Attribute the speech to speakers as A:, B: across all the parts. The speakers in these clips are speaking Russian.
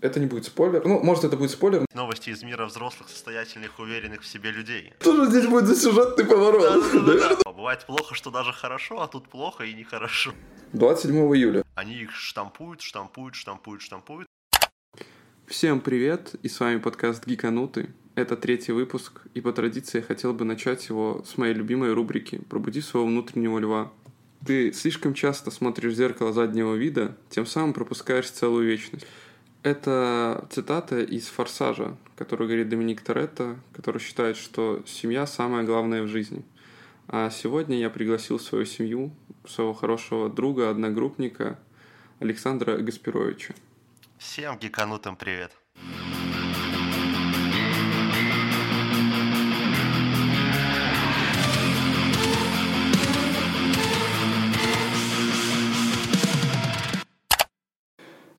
A: Это не будет спойлер. Ну, может, это будет спойлер.
B: Новости из мира взрослых, состоятельных, уверенных в себе людей.
A: Тоже здесь будет за сюжетный поворот.
B: Бывает плохо, что даже хорошо, а тут плохо и нехорошо.
A: 27 июля.
B: Они их штампуют, штампуют, штампуют, штампуют.
A: Всем привет, и с вами подкаст «Гиканутый». Это третий выпуск, и по традиции я хотел бы начать его с моей любимой рубрики «Пробуди своего внутреннего льва». Ты слишком часто смотришь в зеркало заднего вида, тем самым пропускаешь целую вечность. Это цитата из «Форсажа», который говорит Доминик Торетто, который считает, что семья самое главное в жизни. А сегодня я пригласил свою семью, своего хорошего друга, одногруппника Александра Гаспировича.
B: Всем гиканутым привет.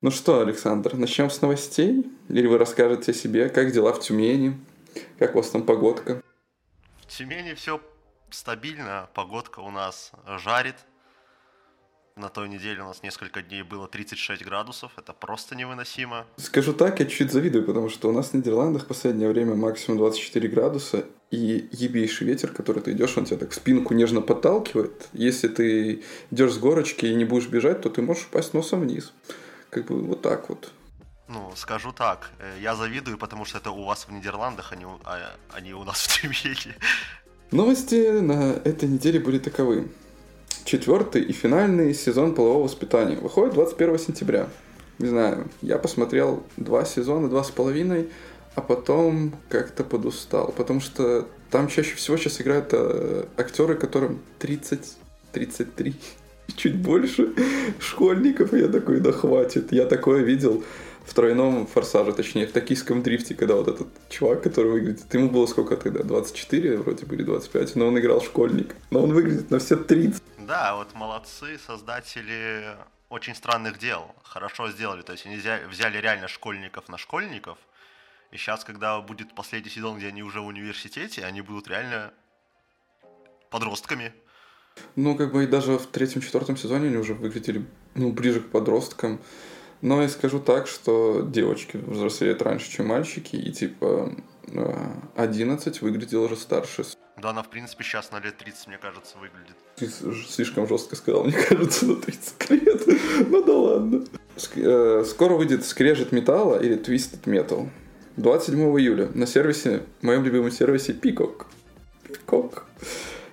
A: Ну что, Александр, начнем с новостей? Или вы расскажете о себе, как дела в Тюмени? Как у вас там погодка?
B: В Тюмени все стабильно, погодка у нас жарит. На той неделе у нас несколько дней было 36 градусов, это просто невыносимо.
A: Скажу так, я чуть завидую, потому что у нас в Нидерландах в последнее время максимум 24 градуса, и ебейший ветер, который ты идешь, он тебя так в спинку нежно подталкивает. Если ты идешь с горочки и не будешь бежать, то ты можешь упасть носом вниз. Как бы вот так вот.
B: Ну, скажу так, э, я завидую, потому что это у вас в Нидерландах, а не, у- а, а не у нас в Тюмени.
A: Новости на этой неделе были таковы. Четвертый и финальный сезон полового воспитания выходит 21 сентября. Не знаю, я посмотрел два сезона, два с половиной, а потом как-то подустал, потому что там чаще всего сейчас играют э, актеры, которым 30, 33, чуть больше школьников, я такой, да хватит. Я такое видел в тройном форсаже, точнее, в токийском дрифте, когда вот этот чувак, который выглядит, ему было сколько тогда, 24 вроде были, 25, но он играл школьник, но он выглядит на все 30.
B: Да, вот молодцы создатели очень странных дел. Хорошо сделали. То есть они взя- взяли реально школьников на школьников. И сейчас, когда будет последний сезон, где они уже в университете, они будут реально подростками.
A: Ну, как бы и даже в третьем-четвертом сезоне они уже выглядели, ну, ближе к подросткам. Но я скажу так, что девочки взрослеют раньше, чем мальчики, и типа э, 11 выглядел уже старше.
B: Да, она, в принципе, сейчас на лет 30, мне кажется, выглядит.
A: Ты слишком жестко сказал, мне кажется, на 30 лет. Ну да ладно. Э, Скоро выйдет скрежет металла или Twisted Metal. 27 июля на сервисе, моем любимом сервисе Peacock. Peacock.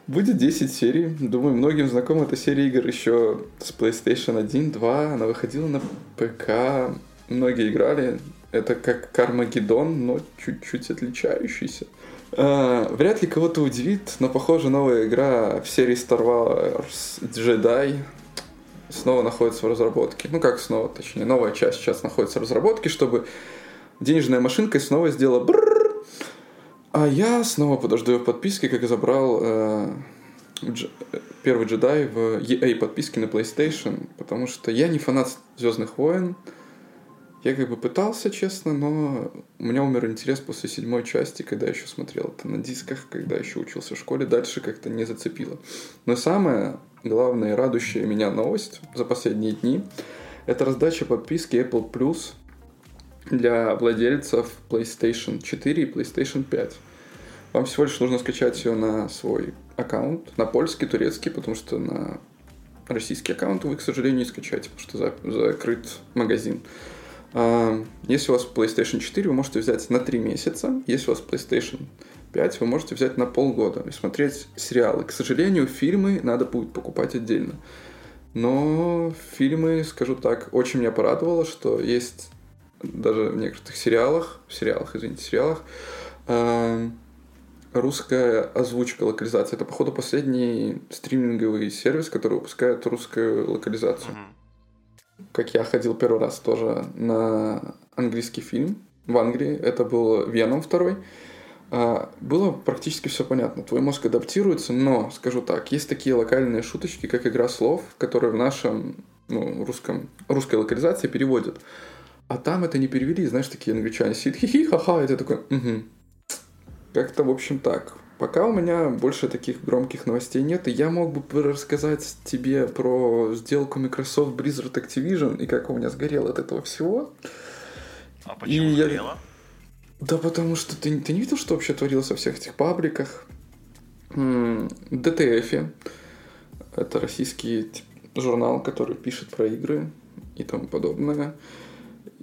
A: Будет 10 серий. Думаю, многим знакома эта серия игр еще с PlayStation 1, 2. Она выходила на ПК. Многие играли. Это как Кармагеддон, но чуть-чуть отличающийся. А, вряд ли кого-то удивит, но, похоже, новая игра в серии Star Wars Jedi снова находится в разработке. Ну, как снова, точнее, новая часть сейчас находится в разработке, чтобы денежная машинка снова сделала брррр. А я снова подожду ее подписки, как и забрал э, дж- первый джедай в EA подписке на PlayStation, потому что я не фанат Звездных войн. Я как бы пытался, честно, но у меня умер интерес после седьмой части, когда я еще смотрел это на дисках, когда еще учился в школе, дальше как-то не зацепило. Но самая главная и радующая меня новость за последние дни – это раздача подписки Apple Plus для владельцев PlayStation 4 и PlayStation 5. Вам всего лишь нужно скачать ее на свой аккаунт, на польский, турецкий, потому что на российский аккаунт вы, к сожалению, не скачаете, потому что за- закрыт магазин. А, Если у вас PlayStation 4, вы можете взять на 3 месяца. Если у вас PlayStation 5, вы можете взять на полгода и смотреть сериалы. К сожалению, фильмы надо будет покупать отдельно. Но фильмы, скажу так, очень меня порадовало, что есть даже в некоторых сериалах, в сериалах, извините, сериалах, а, русская озвучка, локализация. Это, походу, последний стриминговый сервис, который выпускает русскую локализацию.
B: Мгм.
A: Как я ходил первый раз тоже на английский фильм в Англии. Это был Веном второй. А, Было практически все понятно. Твой мозг адаптируется, но, скажу так, есть такие локальные шуточки, как игра слов, которые в нашем ну, русском, русской локализации переводят. А там это не перевели, знаешь, такие англичане сидят, хи-хи, ха-ха, и ты такой, угу. Как-то, в общем, так. Пока у меня больше таких громких новостей нет, и я мог бы рассказать тебе про сделку Microsoft Blizzard Activision и как у меня сгорело от этого всего.
B: А почему
A: я-
B: сгорело?
A: Да потому что ты, ты не видел, что вообще творилось во всех этих пабликах? ДТФ. Это российский журнал, который пишет про игры и тому подобное.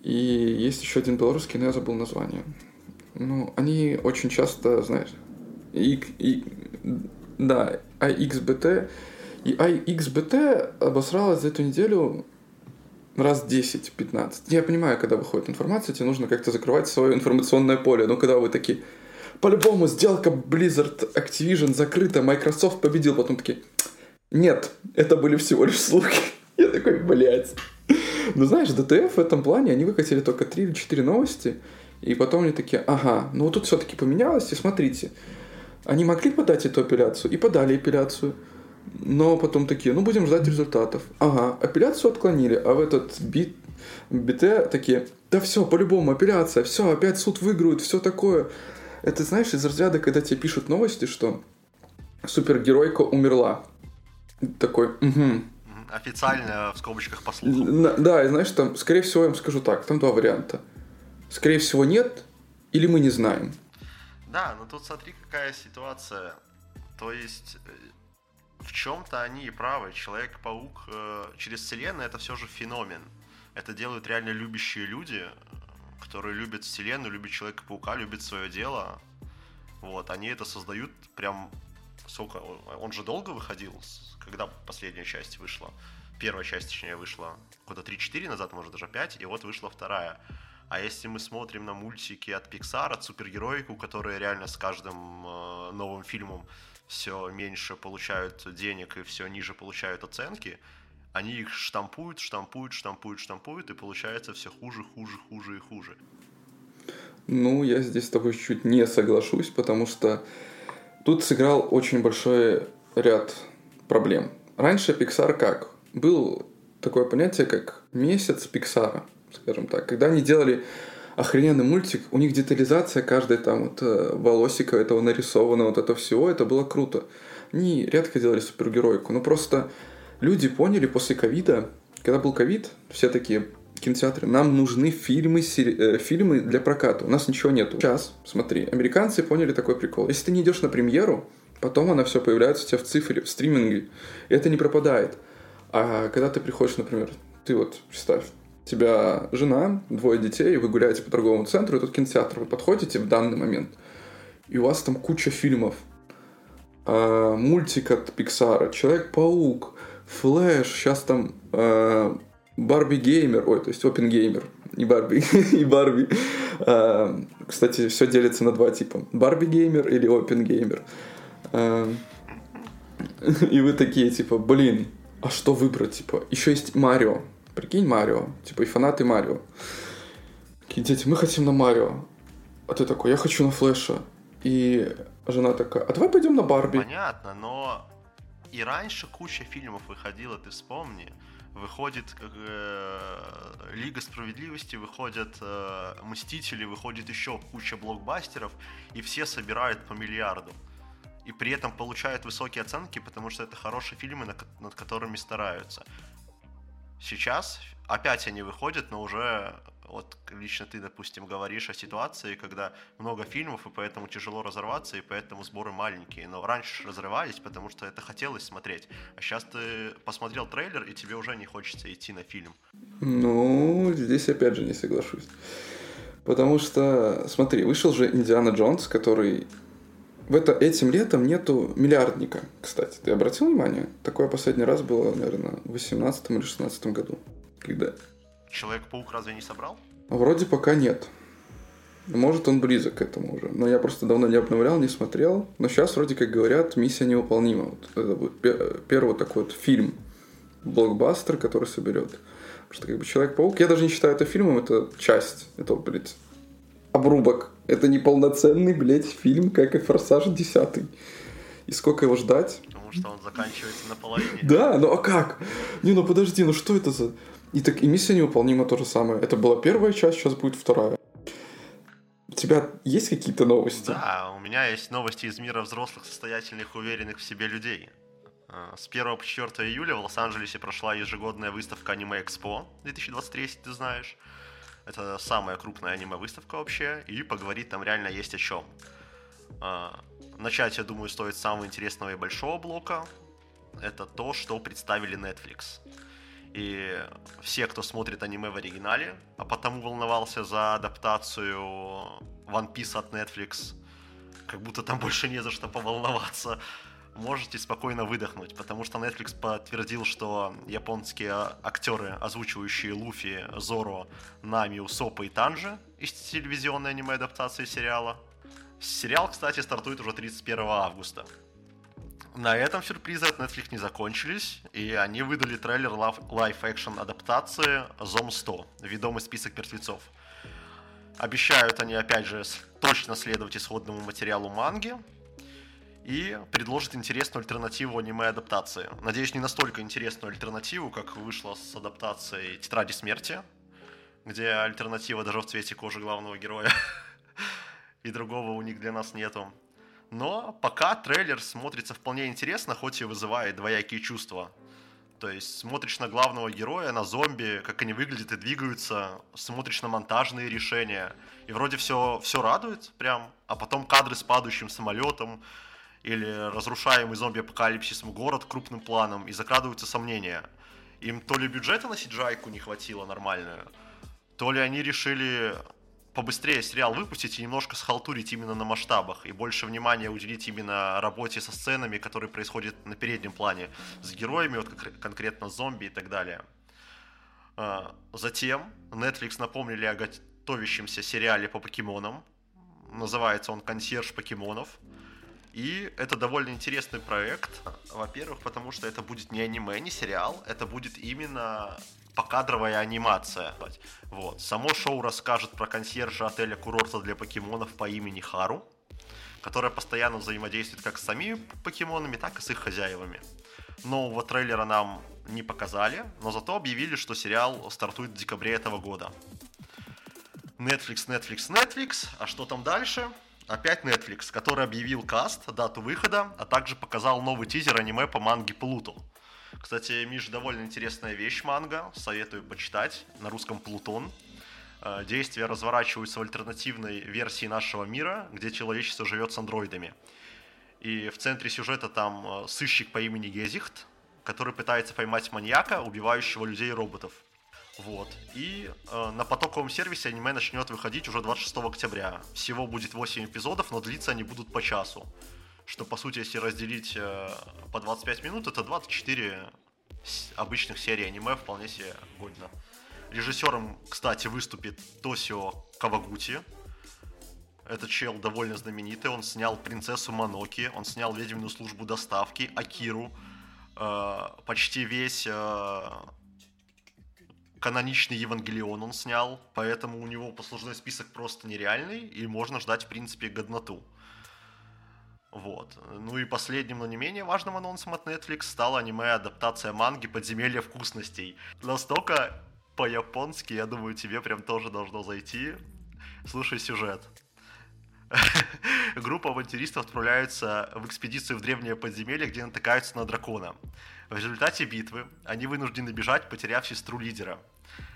A: И есть еще один белорусский, но я забыл название. Ну, они очень часто, знаешь, и, и- да, iXBT. И iXBT обосралась за эту неделю раз 10-15. Я понимаю, когда выходит информация, тебе нужно как-то закрывать свое информационное поле. Но когда вы такие, по-любому сделка Blizzard Activision закрыта, Microsoft победил, потом такие, нет, это были всего лишь слухи. Я такой, блядь. Ну, знаешь, DTF в этом плане, они выкатили только 3 или 4 новости, и потом они такие, ага, ну вот тут все-таки поменялось, и смотрите, они могли подать эту апелляцию, и подали апелляцию, но потом такие, ну будем ждать результатов. Ага, апелляцию отклонили, а в этот бит, БТ такие, да все, по-любому апелляция, все, опять суд выиграют, все такое. Это знаешь, из разряда, когда тебе пишут новости, что супергеройка умерла. Такой, угу.
B: Официально в скобочках по слухам.
A: На- Да, и знаешь, там, скорее всего, я вам скажу так, там два варианта. Скорее всего, нет, или мы не знаем.
B: Да, но тут смотри, какая ситуация. То есть, э, в чем-то они и правы. Человек-паук э, через вселенную это все же феномен. Это делают реально любящие люди, которые любят вселенную, любят Человека-паука, любят свое дело. Вот, они это создают прям... Сколько? Он- же долго выходил? Когда последняя часть вышла? Первая часть, точнее, вышла года 3-4 назад, может, даже 5, и вот вышла вторая. А если мы смотрим на мультики от Pixar, от супергероику, которые реально с каждым э, новым фильмом все меньше получают денег и все ниже получают оценки, они их штампуют, штампуют, штампуют, штампуют, и получается все хуже, хуже, хуже и хуже.
A: Ну, я здесь с тобой чуть не соглашусь, потому что тут сыграл очень большой ряд проблем. Раньше Pixar как? Был такое понятие, как месяц Пиксара, скажем так. Когда они делали охрененный мультик, у них детализация каждой там вот э, волосика этого нарисовано, вот это всего, это было круто. Они редко делали супергеройку, но просто люди поняли после ковида, когда был ковид, все такие кинотеатры, нам нужны фильмы, сери- э, фильмы для проката, у нас ничего нету. Сейчас, смотри, американцы поняли такой прикол. Если ты не идешь на премьеру, потом она все появляется у тебя в цифре, в стриминге, и это не пропадает. А когда ты приходишь, например, ты вот представь, у тебя жена, двое детей, вы гуляете по торговому центру, и тут кинотеатр, вы подходите в данный момент, и у вас там куча фильмов, а, мультик от Пиксара, Человек-паук, Флэш, сейчас там а, Барбигеймер, ой, то есть Оппенгеймер, и Барби, и Барби. А, Кстати, все делится на два типа. Барбигеймер или Оппенгеймер. А, И вы такие, типа, блин, а что выбрать, типа? Еще есть Марио. Прикинь, Марио. Типа, и фанаты Марио. Такие, дети, мы хотим на Марио. А ты такой, я хочу на Флэша. И жена такая, а давай пойдем на Барби.
B: Понятно, но и раньше куча фильмов выходила, ты вспомни. Выходит э, Лига справедливости, выходят э, Мстители, выходит еще куча блокбастеров, и все собирают по миллиарду. И при этом получают высокие оценки, потому что это хорошие фильмы, над которыми стараются. Сейчас опять они выходят, но уже вот лично ты, допустим, говоришь о ситуации, когда много фильмов, и поэтому тяжело разорваться, и поэтому сборы маленькие. Но раньше разрывались, потому что это хотелось смотреть. А сейчас ты посмотрел трейлер, и тебе уже не хочется идти на фильм.
A: Ну, здесь опять же не соглашусь. Потому что, смотри, вышел же Индиана Джонс, который... В это, этим летом нету миллиардника, кстати. Ты обратил внимание? Такое последний раз было, наверное, в 18 или 16 году. Когда...
B: Человек-паук разве не собрал?
A: Вроде пока нет. Может, он близок к этому уже. Но я просто давно не обновлял, не смотрел. Но сейчас вроде как говорят, миссия невыполнима. Вот это будет пе- первый такой вот фильм, блокбастер, который соберет. Потому что как бы Человек-паук, я даже не считаю это фильмом, это часть. Это, блядь, обрубок. Это не полноценный, блядь, фильм, как и «Форсаж 10». И сколько его ждать?
B: Потому что он заканчивается наполовине.
A: Да, ну а как? Не, ну подожди, ну что это за... И так и миссия невыполнима то же самое. Это была первая часть, сейчас будет вторая. У тебя есть какие-то новости?
B: Да, у меня есть новости из мира взрослых, состоятельных, уверенных в себе людей. А, С 1 по 4 июля в Лос-Анджелесе прошла ежегодная выставка Аниме Экспо 2023, если ты знаешь. Это самая крупная аниме-выставка вообще, и поговорить там реально есть о чем. А, начать, я думаю, стоит с самого интересного и большого блока. Это то, что представили Netflix. И все, кто смотрит аниме в оригинале, а потому волновался за адаптацию One Piece от Netflix, как будто там больше не за что поволноваться, можете спокойно выдохнуть, потому что Netflix подтвердил, что японские актеры, озвучивающие Луфи, Зоро, Нами, Усопа и Танжи из телевизионной аниме-адаптации сериала. Сериал, кстати, стартует уже 31 августа. На этом сюрпризы от Netflix не закончились, и они выдали трейлер live-action адаптации Zom 100, ведомый список мертвецов. Обещают они, опять же, точно следовать исходному материалу манги, и предложит интересную альтернативу аниме-адаптации. Надеюсь, не настолько интересную альтернативу, как вышла с адаптацией «Тетради смерти», где альтернатива даже в цвете кожи главного героя, и другого у них для нас нету. Но пока трейлер смотрится вполне интересно, хоть и вызывает двоякие чувства. То есть смотришь на главного героя, на зомби, как они выглядят и двигаются, смотришь на монтажные решения, и вроде все, все радует прям, а потом кадры с падающим самолетом, или разрушаемый зомби-апокалипсисом город крупным планом, и закрадываются сомнения. Им то ли бюджета на сиджайку не хватило нормальную, то ли они решили побыстрее сериал выпустить и немножко схалтурить именно на масштабах и больше внимания уделить именно работе со сценами, которые происходят на переднем плане, с героями, вот конкретно зомби и так далее. А, затем Netflix напомнили о готовящемся сериале по покемонам. Называется он «Консьерж покемонов». И это довольно интересный проект, во-первых, потому что это будет не аниме, не сериал, это будет именно покадровая анимация. Вот. Само шоу расскажет про консьержа отеля курорта для покемонов по имени Хару, которая постоянно взаимодействует как с самими покемонами, так и с их хозяевами. Нового трейлера нам не показали, но зато объявили, что сериал стартует в декабре этого года. Netflix, Netflix, Netflix. А что там дальше? Опять Netflix, который объявил каст, дату выхода, а также показал новый тизер аниме по манге Плуту. Кстати, Миш, довольно интересная вещь манга, советую почитать, на русском Плутон. Э, действия разворачиваются в альтернативной версии нашего мира, где человечество живет с андроидами. И в центре сюжета там э, сыщик по имени Гезихт, который пытается поймать маньяка, убивающего людей и роботов. Вот. И э, на потоковом сервисе аниме начнет выходить уже 26 октября. Всего будет 8 эпизодов, но длиться они будут по часу. Что, по сути, если разделить э, по 25 минут, это 24 обычных серий аниме вполне себе годно. Режиссером, кстати, выступит Тосио Кавагути. Этот чел довольно знаменитый. Он снял «Принцессу Маноки», он снял «Ведьмину службу доставки», «Акиру», э, почти весь э, каноничный Евангелион он снял, поэтому у него послужной список просто нереальный, и можно ждать, в принципе, годноту. Вот. Ну и последним, но не менее важным анонсом от Netflix стала аниме-адаптация манги «Подземелье вкусностей». Настолько по-японски, я думаю, тебе прям тоже должно зайти. Слушай сюжет. Группа авантюристов отправляются в экспедицию в древнее подземелье, где натыкаются на дракона. В результате битвы они вынуждены бежать, потеряв сестру лидера.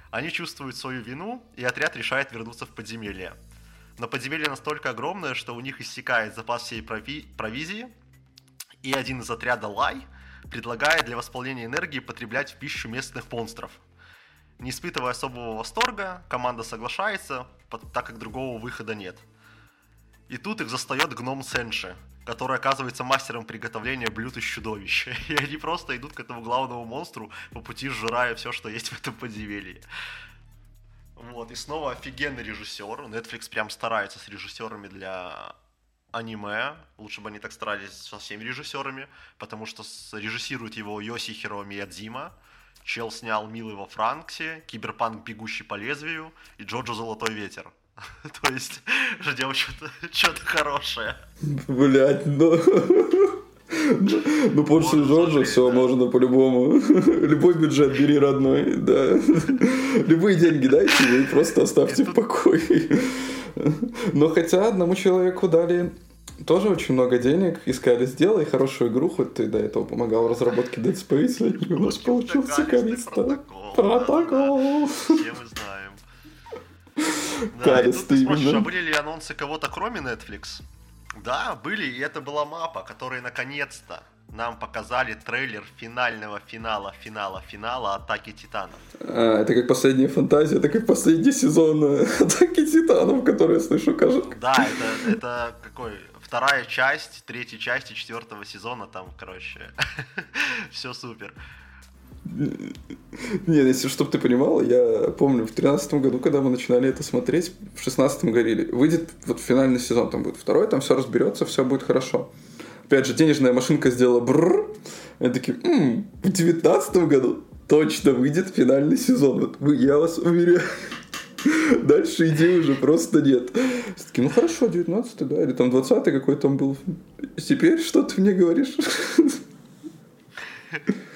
B: Они чувствуют свою вину, и отряд решает вернуться в подземелье. Но подземелье настолько огромное, что у них иссякает запас всей прови- провизии, и один из отряда Лай предлагает для восполнения энергии потреблять в пищу местных монстров. Не испытывая особого восторга, команда соглашается, так как другого выхода нет. И тут их застает гном Сенши, который оказывается мастером приготовления блюд из чудовища. И они просто идут к этому главному монстру, по пути сжирая все, что есть в этом подземелье. Вот, и снова офигенный режиссер. Netflix прям старается с режиссерами для аниме. Лучше бы они так старались со всеми режиссерами, потому что режиссирует его Йосихиро Миядзима. Чел снял «Милый во Франксе», «Киберпанк. Бегущий по лезвию» и «Джоджо Золотой ветер». То есть ждем что-то что хорошее.
A: Блять, ну... Ну, после Джорджа все, можно по-любому. Любой бюджет бери, родной, да. Любые деньги дайте и просто оставьте в покое. Но хотя одному человеку дали тоже очень много денег, искали, сделай хорошую игру, хоть ты до этого помогал в разработке Dead Space, у нас получился Калиста.
B: Протокол. Все мы знаем. Да, и тут ты спросишь, а были ли анонсы кого-то кроме Netflix? Да, были, и это была мапа, которая наконец-то нам показали трейлер финального финала финала финала Атаки Титанов.
A: А, это как последняя фантазия, это как последний сезон э, Атаки Титанов, который я слышу, кажется.
B: Да, это, это какой вторая часть, третьей части четвертого сезона, там, короче, все супер.
A: Не, если чтобы ты понимал, я помню, в тринадцатом году, когда мы начинали это смотреть, в шестнадцатом говорили, выйдет вот финальный сезон, там будет второй, там все разберется, все будет хорошо опять же, денежная машинка сделала бррр. Они такие, м-м, в девятнадцатом году точно выйдет финальный сезон. Вот я вас уверяю. Дальше идей уже просто нет. Все таки ну хорошо, 19 да, или там 20 какой там был. Теперь что ты мне говоришь?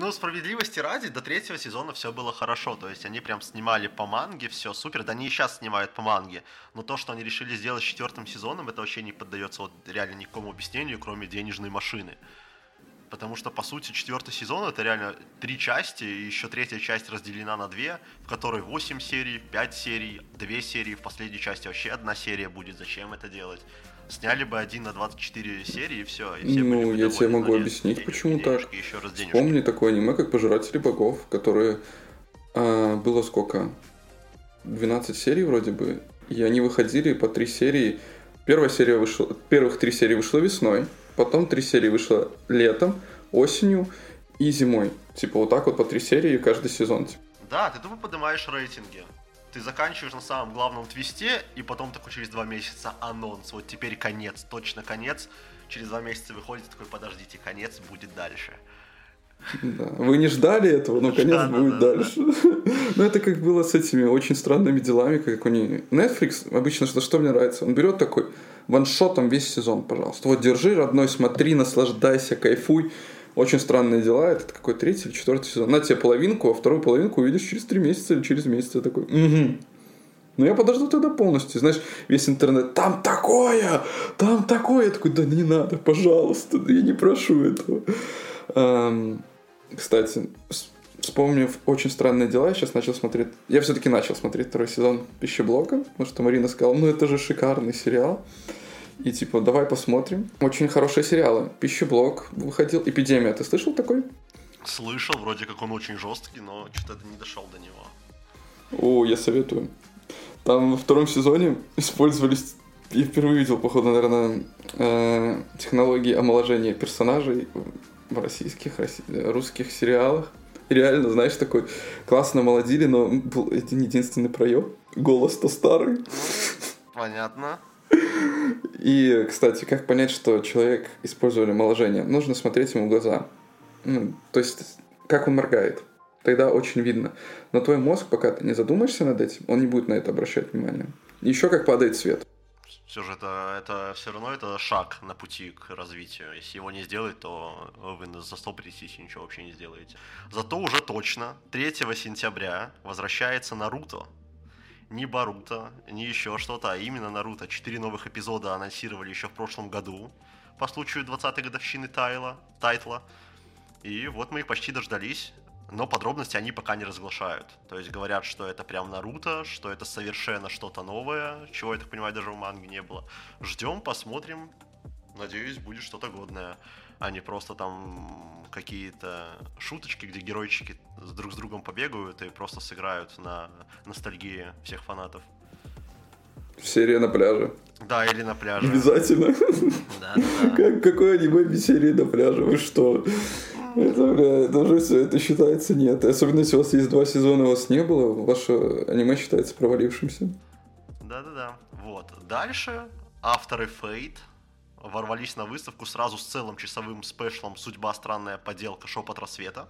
B: Ну, справедливости ради, до третьего сезона все было хорошо. То есть они прям снимали по манге, все супер. Да они и сейчас снимают по манге. Но то, что они решили сделать с четвертым сезоном, это вообще не поддается вот реально никакому объяснению, кроме денежной машины. Потому что, по сути, четвертый сезон это реально три части, и еще третья часть разделена на две, в которой 8 серий, 5 серий, 2 серии, в последней части вообще одна серия будет. Зачем это делать? Сняли бы один на 24 серии и все. И все
A: ну, я тебе могу объяснить, денежки, почему так.
B: Еще раз
A: Вспомни такое аниме, как Пожиратели богов, которое а, было сколько? 12 серий вроде бы. И они выходили по 3 серии. Первая серия вышла, первых три серии вышла весной, потом три серии вышло летом, осенью и зимой. Типа вот так вот по три серии каждый сезон. Типа.
B: Да, ты тупо поднимаешь рейтинги ты заканчиваешь на самом главном твисте, и потом такой через два месяца анонс, вот теперь конец, точно конец. Через два месяца выходит такой, подождите, конец будет дальше.
A: Да. Вы не ждали этого, но конец да, будет да, дальше. Да. ну, это как было с этими очень странными делами, как они... Netflix, обычно, что, что мне нравится, он берет такой ваншотом весь сезон, пожалуйста. Вот держи, родной, смотри, наслаждайся, кайфуй. Очень странные дела. Это какой третий или четвертый сезон. На тебе половинку, а вторую половинку увидишь через три месяца или через месяц. Я такой, угу. Ну, я подожду тогда полностью. Знаешь, весь интернет, там такое, там такое. Я такой, да не надо, пожалуйста, я не прошу этого. Эм, кстати, вспомнив очень странные дела, я сейчас начал смотреть... Я все-таки начал смотреть второй сезон Пищеблока, потому что Марина сказала, ну это же шикарный сериал. И типа, давай посмотрим. Очень хорошие сериалы. Пищеблок выходил. Эпидемия. Ты слышал такой?
B: Слышал, вроде как он очень жесткий, но что-то не дошел до него.
A: О, я советую. Там во втором сезоне использовались я впервые видел, походу, наверное, э, технологии омоложения персонажей в российских, русских сериалах. И реально, знаешь, такой классно молодили, но был один единственный проем. Голос-то старый.
B: Понятно.
A: И, кстати, как понять, что человек использовали омоложение? Нужно смотреть ему в глаза. Ну, то есть, как он моргает. Тогда очень видно. Но твой мозг, пока ты не задумаешься над этим, он не будет на это обращать внимание. Еще как падает свет.
B: Все же это, это все равно это шаг на пути к развитию. Если его не сделать, то вы за стол присесть и ничего вообще не сделаете. Зато уже точно 3 сентября возвращается Наруто ни Баруто, ни еще что-то, а именно Наруто. Четыре новых эпизода анонсировали еще в прошлом году по случаю 20-й годовщины Тайла, Тайтла. И вот мы их почти дождались, но подробности они пока не разглашают. То есть говорят, что это прям Наруто, что это совершенно что-то новое, чего, я так понимаю, даже в манге не было. Ждем, посмотрим. Надеюсь, будет что-то годное а не просто там какие-то шуточки, где геройчики друг с другом побегают и просто сыграют на ностальгии всех фанатов.
A: Серия на пляже.
B: Да, или на пляже.
A: Обязательно.
B: Да, да.
A: Как, какое аниме без серии на пляже? Вы что? Это, бля, это уже все, это считается нет. Особенно если у вас есть два сезона, у вас не было, ваше аниме считается провалившимся.
B: Да-да-да. Вот. Дальше авторы Fate ворвались на выставку сразу с целым часовым спешлом «Судьба. Странная поделка. Шепот рассвета».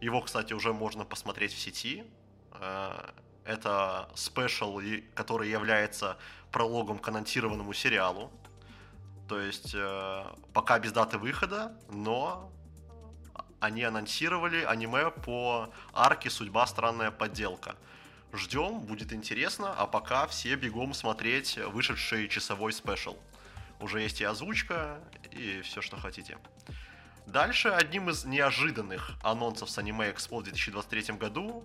B: Его, кстати, уже можно посмотреть в сети. Э, это special, который является прологом к анонсированному сериалу. То есть э, пока без даты выхода, но они анонсировали аниме по арке «Судьба. Странная подделка». Ждем, будет интересно, а пока все бегом смотреть вышедший часовой special. Уже есть и озвучка, и все, что хотите. Дальше одним из неожиданных анонсов с аниме Экспо в 2023 году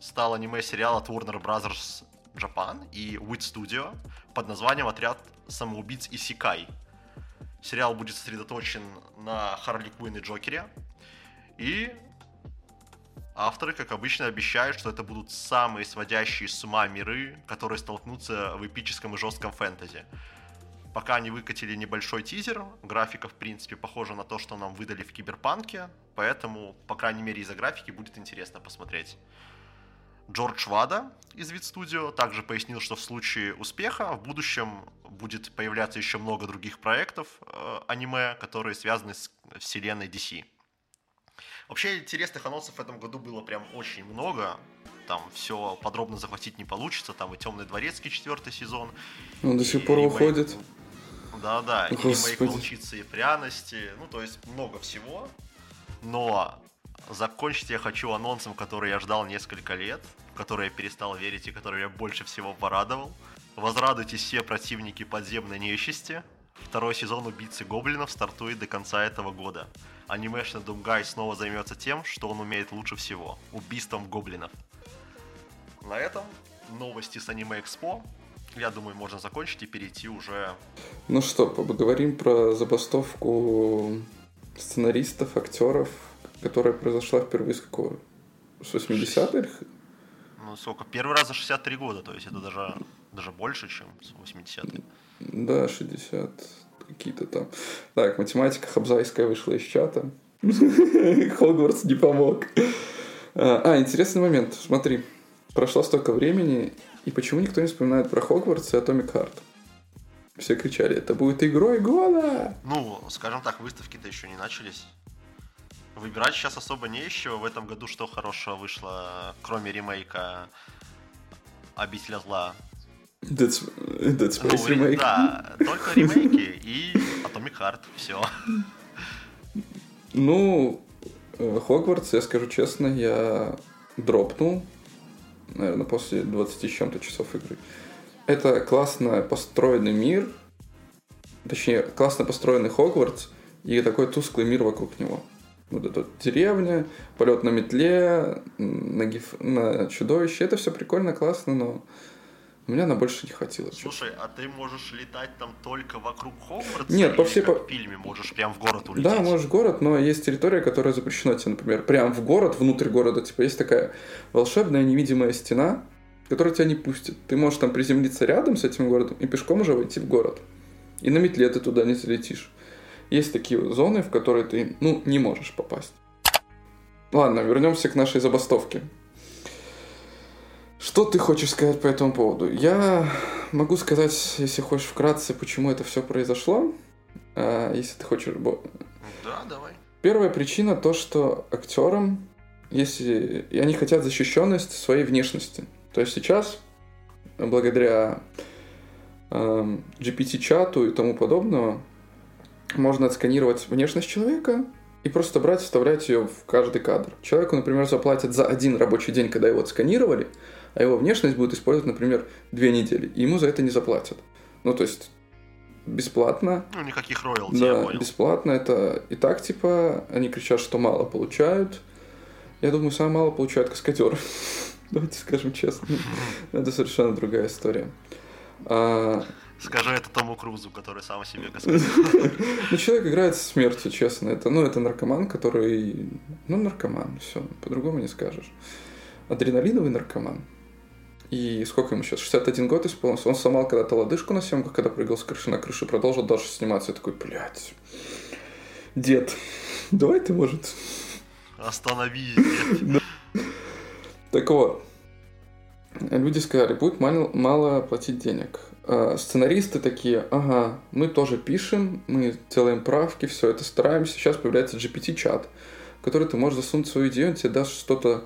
B: стал аниме-сериал от Warner Bros. Japan и Wit Studio под названием «Отряд самоубийц Исикай». Сериал будет сосредоточен на Харли Куин и Джокере. И авторы, как обычно, обещают, что это будут самые сводящие с ума миры, которые столкнутся в эпическом и жестком фэнтези. Пока они выкатили небольшой тизер, графика, в принципе, похожа на то, что нам выдали в Киберпанке, поэтому, по крайней мере, из-за графики будет интересно посмотреть. Джордж Вада из Вид Studio также пояснил, что в случае успеха в будущем будет появляться еще много других проектов э, аниме, которые связаны с вселенной DC. Вообще интересных анонсов в этом году было прям очень много. Там все подробно захватить не получится. Там и Темный дворецкий четвертый сезон.
A: Он до сих пор уходит.
B: Да-да, и ремейк волчицы и пряности. Ну, то есть много всего. Но Закончить я хочу анонсом, который я ждал несколько лет, в который я перестал верить и который я больше всего порадовал. Возрадуйтесь все противники подземной нечисти. Второй сезон «Убийцы гоблинов» стартует до конца этого года. Анимешный Думгай снова займется тем, что он умеет лучше всего – убийством гоблинов. На этом новости с Аниме Экспо. Я думаю, можно закончить и перейти уже...
A: Ну что, поговорим про забастовку сценаристов, актеров, которая произошла впервые с какого? С 80-х?
B: Ну, сколько? Первый раз за 63 года, то есть это даже, даже больше, чем с 80-х.
A: Да, 60 какие-то там. Так, математика Хабзайская вышла из чата. Хогвартс не помог. А, а, интересный момент. Смотри, прошло столько времени, и почему никто не вспоминает про Хогвартс и Atomic Heart? Все кричали, это будет игрой года!
B: Ну, скажем так, выставки-то еще не начались. Выбирать сейчас особо не еще. В этом году что хорошего вышло, кроме ремейка Обителя зла?
A: Dead, Dead Space ну, ремейк.
B: Да, только ремейки и Atomic Heart, все.
A: Ну, э, Хогвартс, я скажу честно, я дропнул, наверное, после 20 с чем-то часов игры. Это классно построенный мир, точнее, классно построенный Хогвартс и такой тусклый мир вокруг него вот эта деревня, полет на метле, на, гиф... на чудовище. Это все прикольно, классно, но у меня на больше не хватило.
B: Слушай, а ты можешь летать там только вокруг Хогвартса?
A: Нет, по всей...
B: По... в фильме можешь прям в город улететь?
A: Да, можешь в город, но есть территория, которая запрещена тебе, например, прям в город, внутрь города. Типа есть такая волшебная невидимая стена, которая тебя не пустит. Ты можешь там приземлиться рядом с этим городом и пешком уже войти в город. И на метле ты туда не залетишь есть такие зоны, в которые ты, ну, не можешь попасть. Ладно, вернемся к нашей забастовке. Что ты хочешь сказать по этому поводу? Я могу сказать, если хочешь вкратце, почему это все произошло. А, если ты хочешь...
B: Да, давай.
A: Первая причина то, что актерам, если и они хотят защищенность своей внешности. То есть сейчас, благодаря э, GPT-чату и тому подобного, можно отсканировать внешность человека и просто брать, вставлять ее в каждый кадр. Человеку, например, заплатят за один рабочий день, когда его отсканировали, а его внешность будет использовать, например, две недели, и ему за это не заплатят. Ну, то есть бесплатно.
B: Ну, никаких роялти,
A: да, я понял. бесплатно. Это и так, типа, они кричат, что мало получают. Я думаю, самое мало получают каскадеры. Давайте скажем честно. Это совершенно другая история. А,
B: Скажи это Тому Крузу, который сам себе господин.
A: Ну, человек играет с смертью, честно. Это, ну, это наркоман, который... Ну, наркоман, все, по-другому не скажешь. Адреналиновый наркоман. И сколько ему сейчас? 61 год исполнился. Он сломал когда-то лодыжку на съемках, когда прыгал с крыши на крышу, продолжил дальше сниматься. Я такой, блядь, дед, давай ты, может...
B: Остановись,
A: дед. Так вот, люди сказали, будет мало, мало платить денег. А сценаристы такие, ага, мы тоже пишем, мы делаем правки, все это стараемся. Сейчас появляется GPT-чат, в который ты можешь засунуть свою идею, он тебе даст что-то,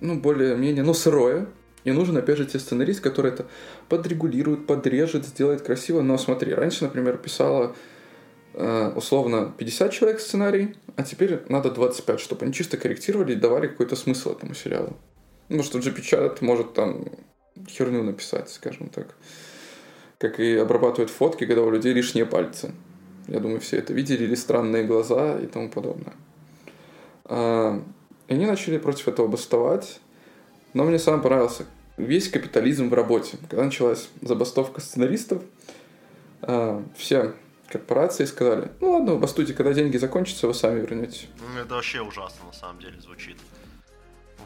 A: ну, более-менее, ну, сырое. И нужен, опять же, тебе сценарист, который это подрегулирует, подрежет, сделает красиво. Но смотри, раньше, например, писала э, условно 50 человек сценарий, а теперь надо 25, чтобы они чисто корректировали и давали какой-то смысл этому сериалу. Ну, что GPT-чат может там херню написать, скажем так как и обрабатывают фотки, когда у людей лишние пальцы. Я думаю, все это видели, или странные глаза и тому подобное. А, и они начали против этого бастовать. Но мне сам понравился весь капитализм в работе. Когда началась забастовка сценаристов, а, все корпорации сказали, ну ладно, бастуйте, когда деньги закончатся, вы сами вернете.
B: Ну, это вообще ужасно на самом деле звучит.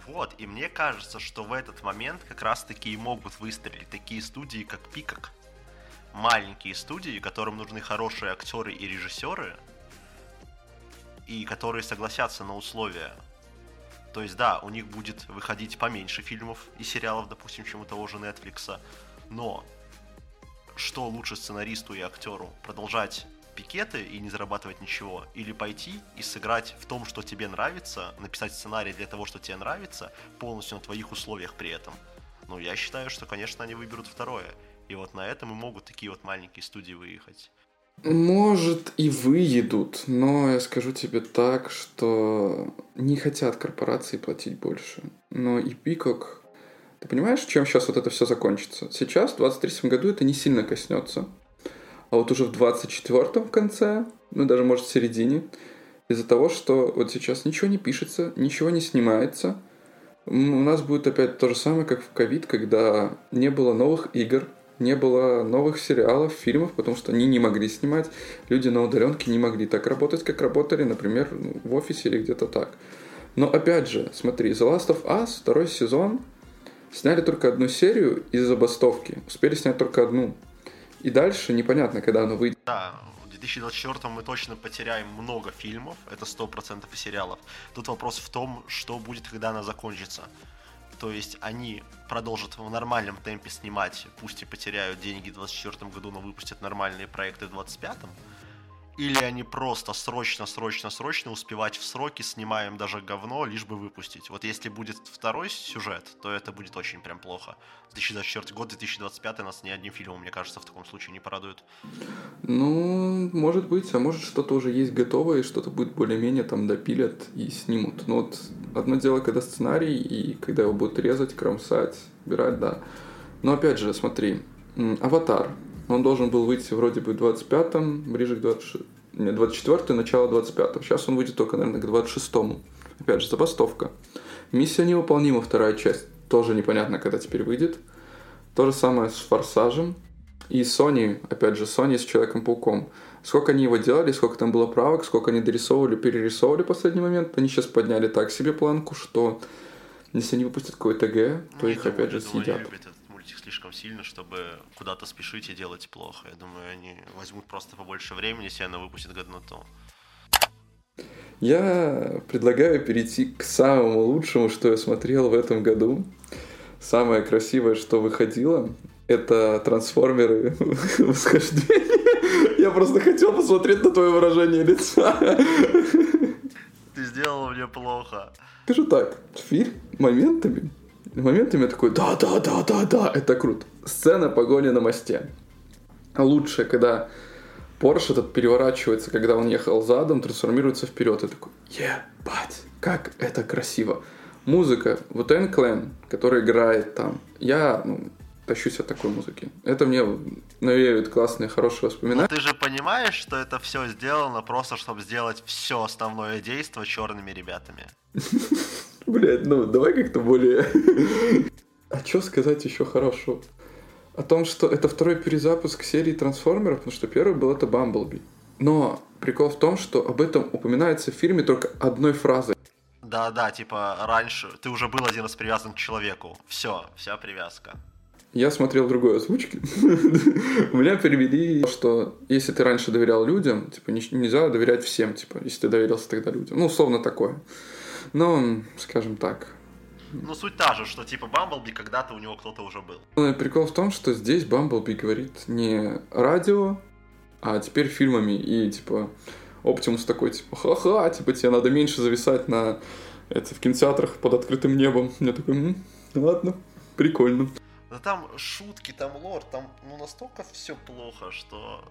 B: Вот, и мне кажется, что в этот момент как раз-таки и могут выстрелить такие студии, как Пикок. Маленькие студии, которым нужны хорошие актеры и режиссеры, и которые согласятся на условия. То есть, да, у них будет выходить поменьше фильмов и сериалов, допустим, чем у того же Netflix, но что лучше сценаристу и актеру? Продолжать пикеты и не зарабатывать ничего, или пойти и сыграть в том, что тебе нравится, написать сценарий для того, что тебе нравится, полностью на твоих условиях при этом. Ну, я считаю, что, конечно, они выберут второе. И вот на этом и могут такие вот маленькие студии выехать.
A: Может и выедут, но я скажу тебе так, что не хотят корпорации платить больше. Но и Пикок... Ты понимаешь, чем сейчас вот это все закончится? Сейчас, в 23 году, это не сильно коснется. А вот уже в 24-м в конце, ну даже может в середине, из-за того, что вот сейчас ничего не пишется, ничего не снимается, у нас будет опять то же самое, как в ковид, когда не было новых игр, не было новых сериалов, фильмов, потому что они не могли снимать. Люди на удаленке не могли так работать, как работали, например, в офисе или где-то так. Но опять же, смотри, The Last of Us, второй сезон, сняли только одну серию из забастовки. Успели снять только одну. И дальше непонятно, когда оно выйдет.
B: Да, в 2024 мы точно потеряем много фильмов, это 100% и сериалов. Тут вопрос в том, что будет, когда она закончится. То есть они продолжат в нормальном темпе снимать, пусть и потеряют деньги в 2024 году, но выпустят нормальные проекты в 2025 или они просто срочно, срочно, срочно успевать в сроки, снимаем даже говно, лишь бы выпустить. Вот если будет второй сюжет, то это будет очень прям плохо. 2024 год, 2025 нас ни одним фильмом, мне кажется, в таком случае не порадует.
A: Ну, может быть, а может что-то уже есть готовое, что-то будет более-менее там допилят и снимут. Но вот одно дело, когда сценарий, и когда его будут резать, кромсать, убирать, да. Но опять же, смотри, Аватар, он должен был выйти вроде бы в 25-м, ближе к 26 нет, 24 начало 25 Сейчас он выйдет только, наверное, к 26-му. Опять же, забастовка. Миссия невыполнима, вторая часть. Тоже непонятно, когда теперь выйдет. То же самое с Форсажем. И Sony, опять же, Sony с Человеком-пауком. Сколько они его делали, сколько там было правок, сколько они дорисовывали, перерисовывали в последний момент. Они сейчас подняли так себе планку, что если они выпустят какой-то ТГ, то ну, их опять же съедят
B: слишком сильно, чтобы куда-то спешить и делать плохо. Я думаю, они возьмут просто побольше времени, если она выпустит годноту.
A: Я предлагаю перейти к самому лучшему, что я смотрел в этом году. Самое красивое, что выходило, это трансформеры восхождения. Я просто хотел посмотреть на твое выражение лица.
B: Ты сделал мне плохо.
A: Скажу так, фильм моментами моментами я такой, да, да, да, да, да, это круто. Сцена погони на мосте. Лучше, когда Порш этот переворачивается, когда он ехал задом, трансформируется вперед. И такой, ебать, как это красиво. Музыка, вот Клен, который играет там. Я ну, тащусь от такой музыки. Это мне навеивает классные, хорошие воспоминания.
B: Но ты же понимаешь, что это все сделано просто, чтобы сделать все основное действие черными ребятами.
A: Блять, ну давай как-то более... А что сказать еще хорошо? О том, что это второй перезапуск серии трансформеров, потому что первый был это Бамблби. Но прикол в том, что об этом упоминается в фильме только одной фразой.
B: Да-да, типа раньше ты уже был один раз привязан к человеку. Все, вся привязка.
A: Я смотрел другой озвучки. У меня перевели, что если ты раньше доверял людям, типа нельзя доверять всем, типа, если ты доверился тогда людям. Ну, условно такое. Ну, скажем так.
B: Ну, суть та же, что типа Бамблби когда-то у него кто-то уже был.
A: Ну, прикол в том, что здесь Бамблби говорит не радио, а теперь фильмами. И типа Оптимус такой, типа, ха-ха, типа тебе надо меньше зависать на это в кинотеатрах под открытым небом. Я такой, М, ладно, прикольно.
B: Да там шутки, там лор, там ну настолько все плохо, что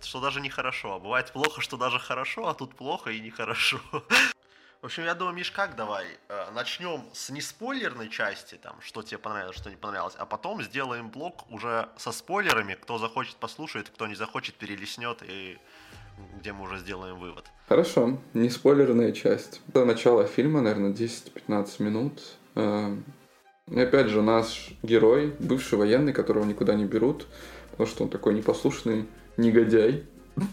B: что даже нехорошо. А бывает плохо, что даже хорошо, а тут плохо и нехорошо. В общем, я думаю, Миш, как давай? Э, начнем с неспойлерной части, там, что тебе понравилось, что не понравилось, а потом сделаем блок уже со спойлерами. Кто захочет, послушает, кто не захочет, перелеснет, и где мы уже сделаем вывод.
A: Хорошо, не спойлерная часть. До начала фильма, наверное, 10-15 минут. Э, И опять же, наш герой, бывший военный, которого никуда не берут, потому что он такой непослушный негодяй.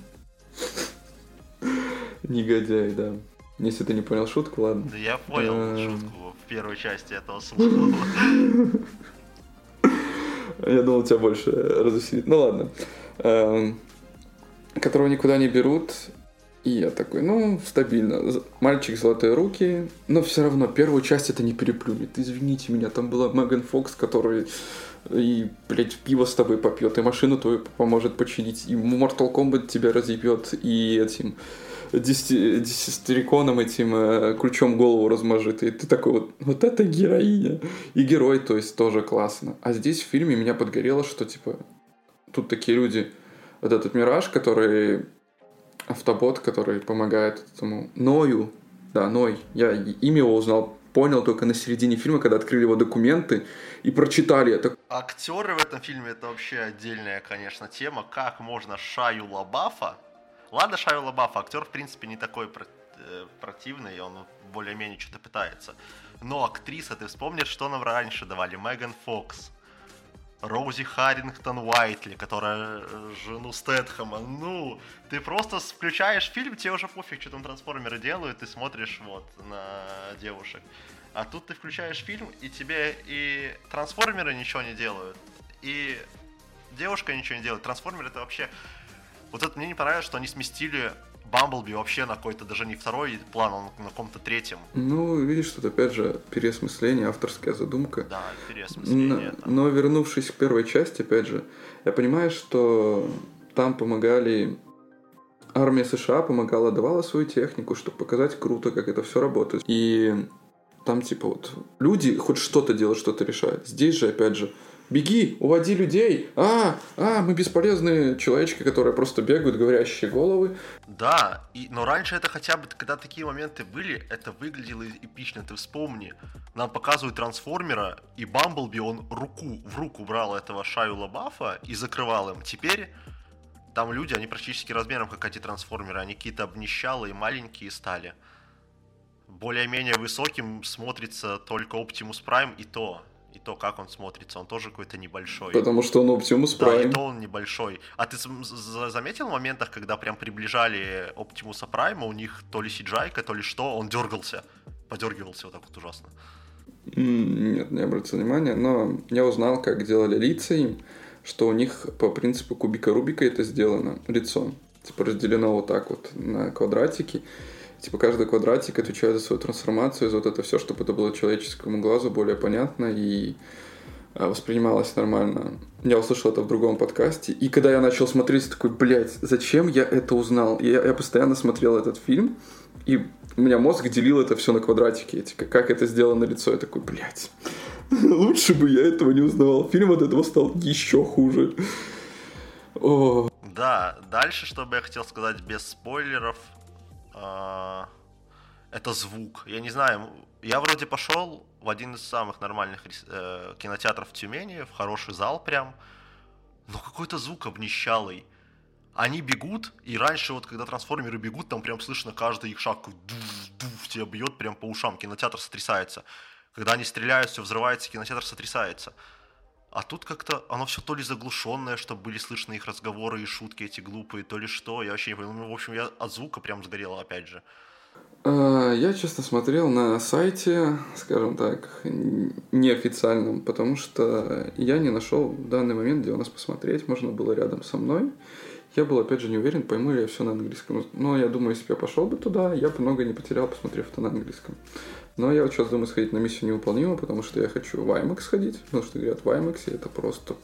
A: Негодяй, да. Если ты не понял шутку, ладно.
B: Да я понял э, шутку в первой части этого слова.
A: Я думал, тебя больше развеселит. Ну ладно. Эм, которого никуда не берут. И я такой, ну, стабильно. Мальчик золотые руки, но все равно первую часть это не переплюнет. Извините меня, там была Меган Фокс, который и, блядь, пиво с тобой попьет, и машину твою поможет починить, и Mortal Kombat тебя разъебет, и этим десятириконом этим э, ключом голову размажет. И ты такой вот, вот это героиня. И герой, то есть, тоже классно. А здесь в фильме меня подгорело, что, типа, тут такие люди, вот этот Мираж, который автобот, который помогает этому Ною, да, Ной, я имя его узнал, понял только на середине фильма, когда открыли его документы и прочитали это.
B: Актеры в этом фильме это вообще отдельная, конечно, тема. Как можно Шаю Лабафа Ладно, Шайа Лабаф, актер, в принципе, не такой э, противный, он более-менее что-то пытается. Но актриса, ты вспомнишь, что нам раньше давали? Меган Фокс, Роузи Харрингтон Уайтли, которая э, жену Стэтхэма. Ну, ты просто включаешь фильм, тебе уже пофиг, что там трансформеры делают, ты смотришь вот на девушек. А тут ты включаешь фильм, и тебе и трансформеры ничего не делают, и девушка ничего не делает. Трансформеры это вообще вот это мне не понравилось, что они сместили Бамблби вообще на какой-то даже не второй план, он на каком-то третьем.
A: Ну, видишь, тут опять же переосмысление, авторская задумка.
B: Да, переосмысление.
A: Но, но вернувшись к первой части, опять же, я понимаю, что там помогали армия США помогала, давала свою технику, чтобы показать круто, как это все работает. И там типа вот люди хоть что-то делают, что-то решают. Здесь же, опять же, беги, уводи людей, а, а, мы бесполезные человечки, которые просто бегают, говорящие головы.
B: Да, и, но раньше это хотя бы, когда такие моменты были, это выглядело эпично, ты вспомни. Нам показывают трансформера, и Бамблби, он руку, в руку брал этого Шаю Лабафа и закрывал им. Теперь там люди, они практически размером, как эти трансформеры, они какие-то обнищалые, маленькие стали. Более-менее высоким смотрится только Optimus Prime и то и то, как он смотрится, он тоже какой-то небольшой.
A: Потому что он Оптимус Prime.
B: Да, и то он небольшой. А ты заметил в моментах, когда прям приближали Оптимуса Прайма, у них то ли CGI, то ли что, он дергался, подергивался вот так вот ужасно.
A: Нет, не обратил внимания, но я узнал, как делали лица им, что у них по принципу кубика Рубика это сделано, лицо. Типа разделено вот так вот на квадратики. Типа каждый квадратик отвечает за свою трансформацию, за вот это все, чтобы это было человеческому глазу более понятно и а, воспринималось нормально. Я услышал это в другом подкасте. И когда я начал смотреть, такой, блядь, зачем я это узнал? Я, я постоянно смотрел этот фильм, и у меня мозг делил это все на квадратики. Эти, как это сделано лицо. Я такой, блядь, лучше бы я этого не узнавал. Фильм от этого стал еще хуже.
B: О. Да, дальше, что бы я хотел сказать без спойлеров, а, это звук. Я не знаю, я вроде пошел в один из самых нормальных э, кинотеатров в Тюмени, в хороший зал прям, но какой-то звук обнищалый. Они бегут, и раньше вот, когда трансформеры бегут, там прям слышно каждый их шаг, дув-дув, тебя бьет прям по ушам, кинотеатр сотрясается. Когда они стреляют, все взрывается, кинотеатр сотрясается. А тут как-то оно все то ли заглушенное, чтобы были слышны их разговоры и шутки эти глупые, то ли что. Я вообще не понял. Ну, в общем, я от звука прям сгорел опять же.
A: А, я, честно, смотрел на сайте, скажем так, неофициальном, потому что я не нашел данный момент, где у нас посмотреть, можно было рядом со мной. Я был, опять же, не уверен, пойму ли я все на английском. Но я думаю, если бы я пошел бы туда, я бы много не потерял, посмотрев это на английском. Но я вот сейчас думаю сходить на миссию невыполнимую, потому что я хочу в IMAX сходить, потому что говорят, в IMAX это просто...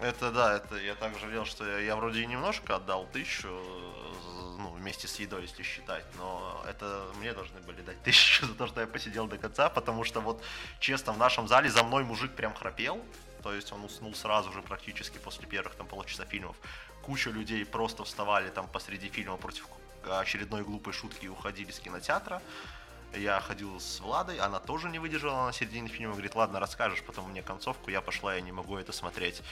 B: Это да, это я так жалел, что я, я вроде и немножко отдал тысячу, ну, вместе с едой, если считать, но это мне должны были дать тысячу за то, что я посидел до конца, потому что вот, честно, в нашем зале за мной мужик прям храпел, то есть он уснул сразу же практически после первых там полчаса фильмов. Куча людей просто вставали там посреди фильма против очередной глупой шутки и уходили с кинотеатра. Я ходил с Владой, она тоже не выдержала на середине фильма, говорит, ладно, расскажешь потом мне концовку, я пошла, я не могу это смотреть.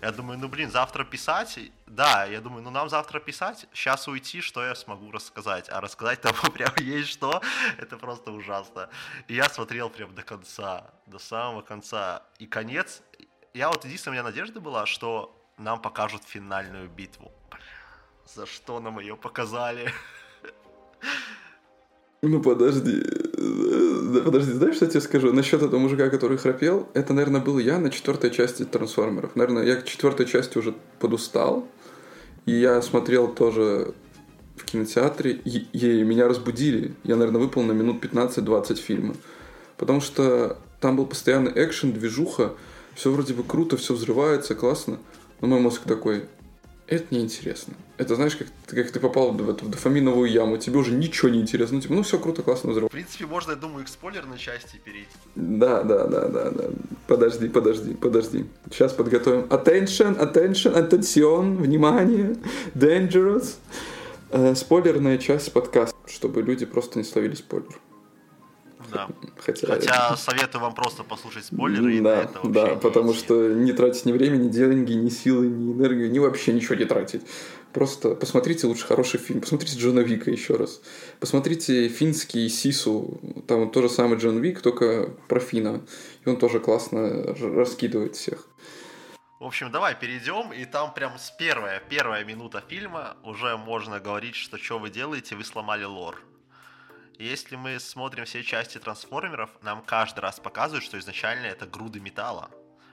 B: Я думаю, ну блин, завтра писать, да, я думаю, ну нам завтра писать, сейчас уйти, что я смогу рассказать, а рассказать там прям есть что, это просто ужасно. И я смотрел прям до конца, до самого конца, и конец, я вот единственная у меня надежда была, что нам покажут финальную битву. За что нам ее показали?
A: Ну подожди, подожди, знаешь, что я тебе скажу? Насчет этого мужика, который храпел, это, наверное, был я на четвертой части трансформеров. Наверное, я к четвертой части уже подустал. И я смотрел тоже в кинотеатре, и, и меня разбудили. Я, наверное, выпал на минут 15-20 фильма. Потому что там был постоянный экшен, движуха, все вроде бы круто, все взрывается, классно. Но мой мозг такой, это неинтересно. Это знаешь, как, как ты попал в эту дофаминовую яму, тебе уже ничего не интересно. Ну, типа, ну все круто, классно, взрыв.
B: В принципе, можно, я думаю, к спойлерной части перейти.
A: Да, да, да, да, да. Подожди, подожди, подожди. Сейчас подготовим. Attention, attention, attention, внимание, dangerous. Э, спойлерная часть подкаста, чтобы люди просто не словили спойлер.
B: Да. Хотя, Хотя советую вам просто послушать спойлеры.
A: Да, и да, потому что не тратить ни времени, ни деньги, ни силы, ни энергию, ни вообще ничего не тратить. Просто посмотрите лучше хороший фильм. Посмотрите Джона Вика еще раз. Посмотрите финский Сису. Там тот же самый Джон Вик, только про Фина. И он тоже классно раскидывает всех.
B: В общем, давай перейдем, и там прям с первая, первая минута фильма уже можно говорить, что что вы делаете, вы сломали лор. Если мы смотрим все части трансформеров, нам каждый раз показывают, что изначально это груды металла.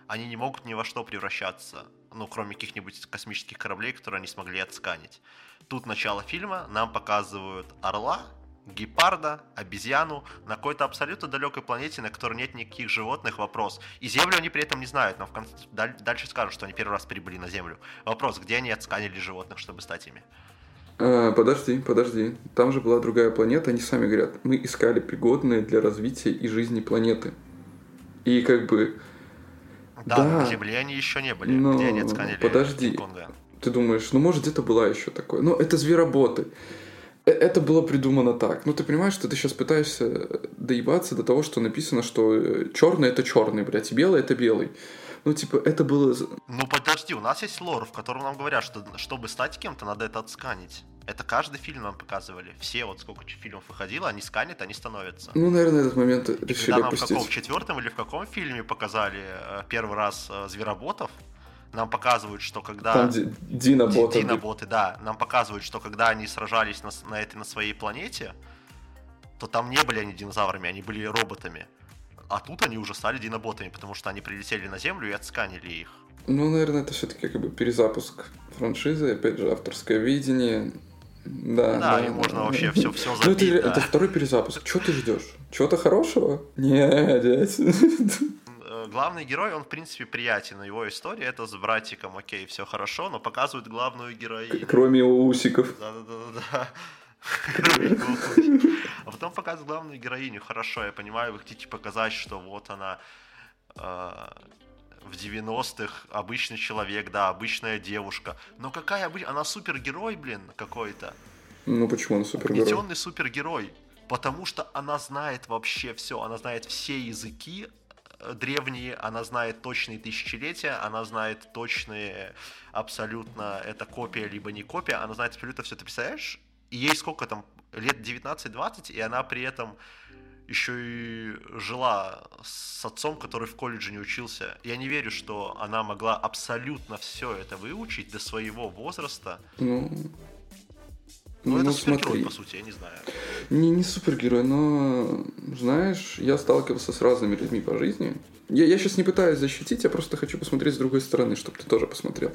B: Они не могут ни во что превращаться, ну, кроме каких-нибудь космических кораблей, которые они смогли отсканить. Тут начало фильма, нам показывают орла, гепарда, обезьяну на какой-то абсолютно далекой планете, на которой нет никаких животных, вопрос. И Землю они при этом не знают, но в конце, дальше скажут, что они первый раз прибыли на Землю. Вопрос, где они отсканили животных, чтобы стать ими?
A: А, подожди, подожди. Там же была другая планета, они сами говорят, мы искали пригодные для развития и жизни планеты. И как бы...
B: Да, да на Земле они еще не были. Но... Где они отсканили
A: Подожди. Кинг-Конга? Ты думаешь, ну может где-то была еще такое. Но это звероботы. Э, это было придумано так. Ну, ты понимаешь, что ты сейчас пытаешься доебаться до того, что написано, что э, черный это черный, блядь, и белый это белый. Ну, типа, это было...
B: Ну, подожди, у нас есть лор, в котором нам говорят, что чтобы стать кем-то, надо это отсканить. Это каждый фильм нам показывали. Все, вот сколько фильмов выходило, они сканят, они становятся.
A: Ну, наверное, этот момент решили
B: И когда нам опустить. в каком четвертом или в каком фильме показали э, первый раз э, звероботов, нам показывают, что когда...
A: Там диноботы.
B: Диноботы, да. Нам показывают, что когда они сражались на, на этой, на своей планете, то там не были они динозаврами, они были роботами. А тут они уже стали диноботами, потому что они прилетели на Землю и отсканили их.
A: Ну, наверное, это все-таки как бы перезапуск франшизы, опять же, авторское видение. Да,
B: да, да и можно да, вообще все, все забить.
A: Ну, это,
B: да.
A: это второй перезапуск. Чего ты ждешь? Чего-то хорошего? Не, дядь.
B: Э, главный герой, он, в принципе, приятен. Его история это с братиком, окей, все хорошо, но показывает главную героиню.
A: Кроме его усиков.
B: Да-да-да. А потом показывают главную героиню. Хорошо, я понимаю, вы хотите показать, что вот она э, в 90-х обычный человек, да, обычная девушка. Но какая обычная? Она супергерой, блин, какой-то.
A: Ну почему она супергерой?
B: Угнетенный супергерой. Потому что она знает вообще все. Она знает все языки э, древние, она знает точные тысячелетия, она знает точные абсолютно, это копия либо не копия, она знает абсолютно все. Ты представляешь? И ей сколько там, лет 19-20, и она при этом еще и жила с отцом, который в колледже не учился. Я не верю, что она могла абсолютно все это выучить до своего возраста.
A: Ну,
B: ну, ну это супергерой, смотри. по сути, я не знаю.
A: Не, не супергерой, но, знаешь, я сталкивался с разными людьми по жизни. Я, я сейчас не пытаюсь защитить, я просто хочу посмотреть с другой стороны, чтобы ты тоже посмотрел.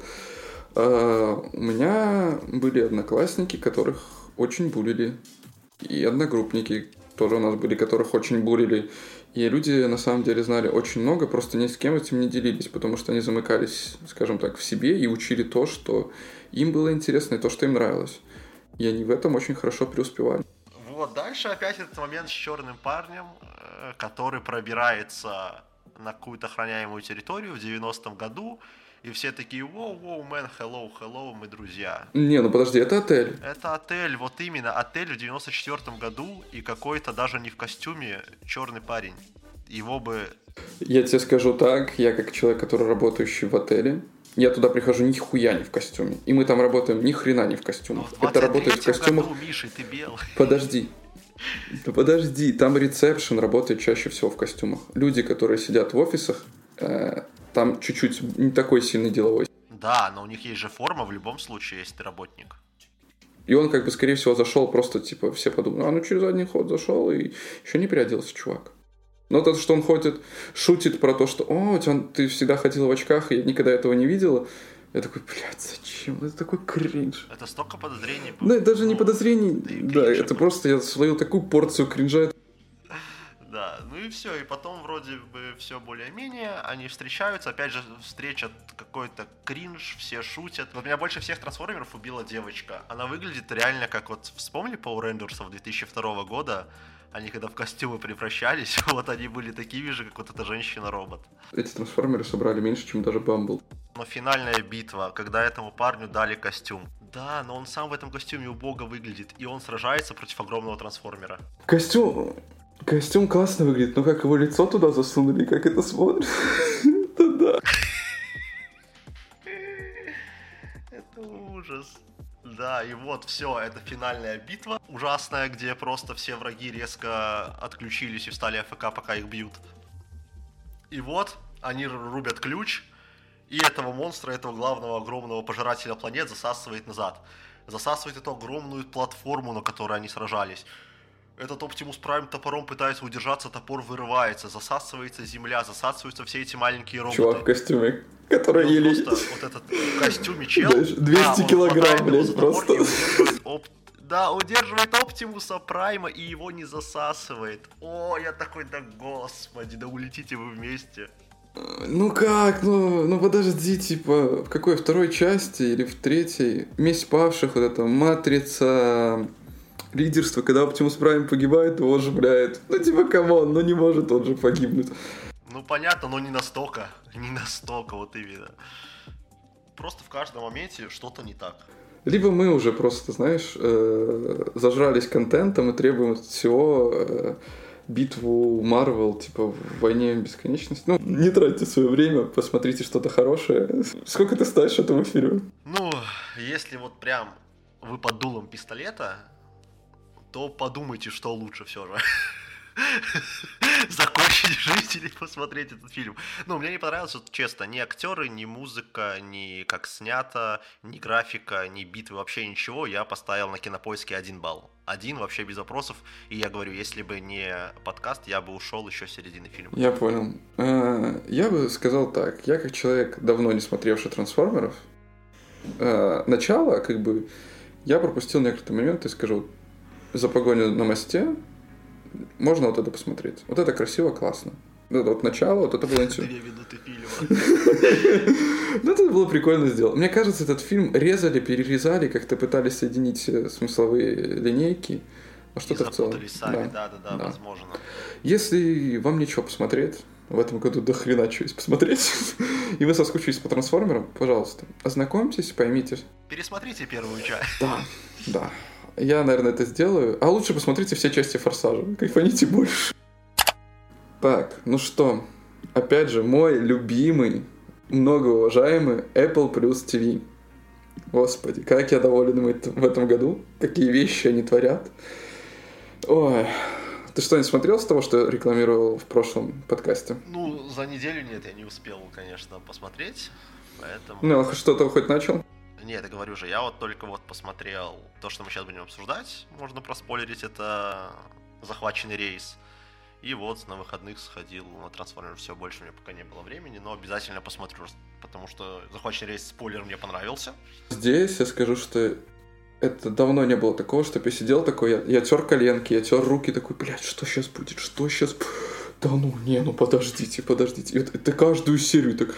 A: Uh, у меня были одноклассники, которых очень булили. И одногруппники, тоже у нас были, которых очень бурили. И люди на самом деле знали очень много, просто ни с кем этим не делились, потому что они замыкались, скажем так, в себе и учили то, что им было интересно и то, что им нравилось. И они в этом очень хорошо преуспевали.
B: Вот, дальше опять этот момент с черным парнем, э, который пробирается на какую-то охраняемую территорию в 90-м году, и все такие, воу, воу, мэн, hello, hello, мы друзья.
A: Не, ну подожди, это отель.
B: Это отель, вот именно, отель в 94 году, и какой-то даже не в костюме черный парень. Его бы...
A: Я тебе скажу так, я как человек, который работающий в отеле, Я туда прихожу ни хуя не в костюме. И мы там работаем ни хрена не в костюмах.
B: Ну, в
A: Это работает в
B: 23-м
A: костюмах.
B: году, Миша, ты белый.
A: Подожди. Да подожди, там ресепшн работает чаще всего в костюмах. Люди, которые сидят в офисах, э, там чуть-чуть не такой сильный деловой.
B: Да, но у них есть же форма в любом случае, если ты работник.
A: И он, как бы, скорее всего, зашел просто, типа, все подумали, а, ну, через задний ход зашел, и еще не переоделся, чувак. Но то, что он ходит, шутит про то, что, о, ты всегда ходила в очках, и я никогда этого не видела. Я такой, блядь, зачем? Это такой кринж.
B: Это столько подозрений.
A: Ну, это даже не подозрений,
B: да
A: да, это
B: было.
A: просто я словил такую порцию кринжа.
B: Да, ну и все, и потом вроде бы все более-менее, они встречаются, опять же встреча какой-то кринж, все шутят. Вот меня больше всех трансформеров убила девочка. Она выглядит реально как вот, вспомни Power Rangers 2002 года, они когда в костюмы превращались, вот они были такими же, как вот эта женщина-робот.
A: Эти трансформеры собрали меньше, чем даже Бамбл.
B: Но финальная битва, когда этому парню дали костюм. Да, но он сам в этом костюме убого выглядит, и он сражается против огромного трансформера.
A: Костюм... Костюм классно выглядит, но как его лицо туда засунули, как это смотрит. Да.
B: Это ужас. Да, и вот все, это финальная битва ужасная, где просто все враги резко отключились и встали АФК, пока их бьют. И вот они рубят ключ, и этого монстра, этого главного огромного пожирателя планет засасывает назад. Засасывает эту огромную платформу, на которой они сражались. Этот Оптимус Прайм топором пытается удержаться, топор вырывается, засасывается земля, засасываются все эти маленькие роботы.
A: Чувак в костюме, который
B: Ну,
A: еле...
B: просто вот этот в костюме чел.
A: Знаешь, 200
B: он
A: килограмм, блядь, просто.
B: удерживает оп- Да, удерживает Оптимуса Прайма и его не засасывает. О, я такой, да господи, да улетите вы вместе.
A: Ну как, ну, ну подожди, типа, в какой, второй части или в третьей? Месть павших, вот эта матрица лидерства, когда Оптимус Прайм погибает, его оживляет. Ну типа, come on, ну не может он же погибнуть.
B: Ну понятно, но не настолько. Не настолько, вот именно. Просто в каждом моменте что-то не так.
A: Либо мы уже просто, знаешь, э, зажрались контентом и требуем от всего э, битву Марвел, типа, в войне бесконечности. Ну, не тратьте свое время, посмотрите что-то хорошее. Сколько ты ставишь этому фильму?
B: Ну, если вот прям вы под дулом пистолета, то подумайте, что лучше все же. Закончить жизнь или посмотреть этот фильм. Ну, мне не понравилось, вот, честно, ни актеры, ни музыка, ни как снято, ни графика, ни битвы, вообще ничего. Я поставил на кинопоиске один балл. Один вообще без вопросов. И я говорю, если бы не подкаст, я бы ушел еще середины фильма.
A: Я понял. Э, Я бы сказал так. Я как человек, давно не смотревший трансформеров, э, начало, как бы, я пропустил некоторые моменты, скажу, за погоню на мосте можно вот это посмотреть. Вот это красиво, классно. Вот это вот начало, вот это было интересно. Ну, это было прикольно сделано. Мне кажется, этот фильм резали, перерезали, как-то пытались соединить смысловые линейки. А что-то в целом.
B: сами,
A: Да.
B: да-да-да,
A: да.
B: возможно.
A: Если вам нечего посмотреть, в этом году до хрена что есть посмотреть, и вы соскучились по трансформерам, пожалуйста, ознакомьтесь, поймите.
B: Пересмотрите первую часть.
A: Да, да. Я, наверное, это сделаю. А лучше посмотрите все части Форсажа. Кайфаните больше. Так, ну что, опять же, мой любимый, многоуважаемый Apple Plus TV. Господи, как я доволен в этом году. Какие вещи они творят. Ой, ты что-нибудь смотрел с того, что рекламировал в прошлом подкасте?
B: Ну, за неделю нет, я не успел, конечно, посмотреть. Поэтому...
A: Ну, а что-то хоть начал?
B: Нет, я говорю же, я вот только вот посмотрел то, что мы сейчас будем обсуждать. Можно проспойлерить, это захваченный рейс. И вот на выходных сходил на трансформер. Все, больше у меня пока не было времени, но обязательно посмотрю, потому что захваченный рейс спойлер мне понравился.
A: Здесь я скажу, что это давно не было такого, чтобы я сидел такой, я, я тер коленки, я тер руки, такой, блядь, что сейчас будет, что сейчас... Да ну, не, ну подождите, подождите. Вот это каждую серию так...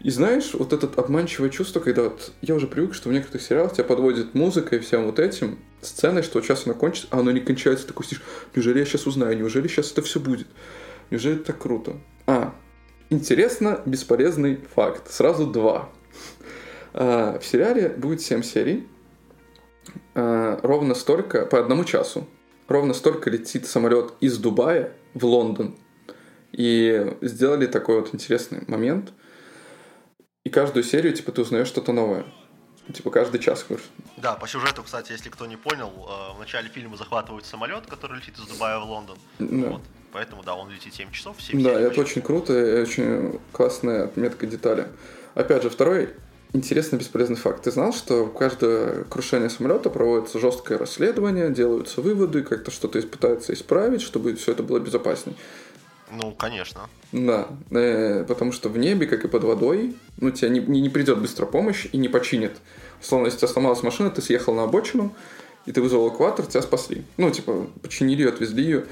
A: И знаешь, вот это обманчивое чувство, когда вот я уже привык, что в некоторых сериалах тебя подводит музыка и всем вот этим, сценой, что сейчас оно кончится, а оно не кончается, такой сидишь, неужели я сейчас узнаю, неужели сейчас это все будет? Неужели так круто? А, интересно, бесполезный факт. Сразу два. А, В сериале будет 7 серий. А, Ровно столько, по одному часу. Ровно столько летит самолет из Дубая в Лондон. И сделали такой вот интересный момент. И каждую серию, типа, ты узнаешь что-то новое. Типа каждый час, короче.
B: Да, по сюжету, кстати, если кто не понял, э, в начале фильма захватывают самолет, который летит из Дубая в Лондон. Да. Вот. Поэтому, да, он летит 7 часов. 7
A: да, это очень круто и очень классная отметка детали. Опять же, второй интересный бесполезный факт. Ты знал, что каждое крушение самолета проводится жесткое расследование, делаются выводы, как-то что-то пытаются исправить, чтобы все это было безопаснее.
B: Ну, конечно.
A: Да, э, потому что в небе, как и под водой, ну, тебе не, не, придет быстрая помощь и не починит. Условно, если у тебя сломалась машина, ты съехал на обочину, и ты вызвал экватор, тебя спасли. Ну, типа, починили ее, отвезли ее.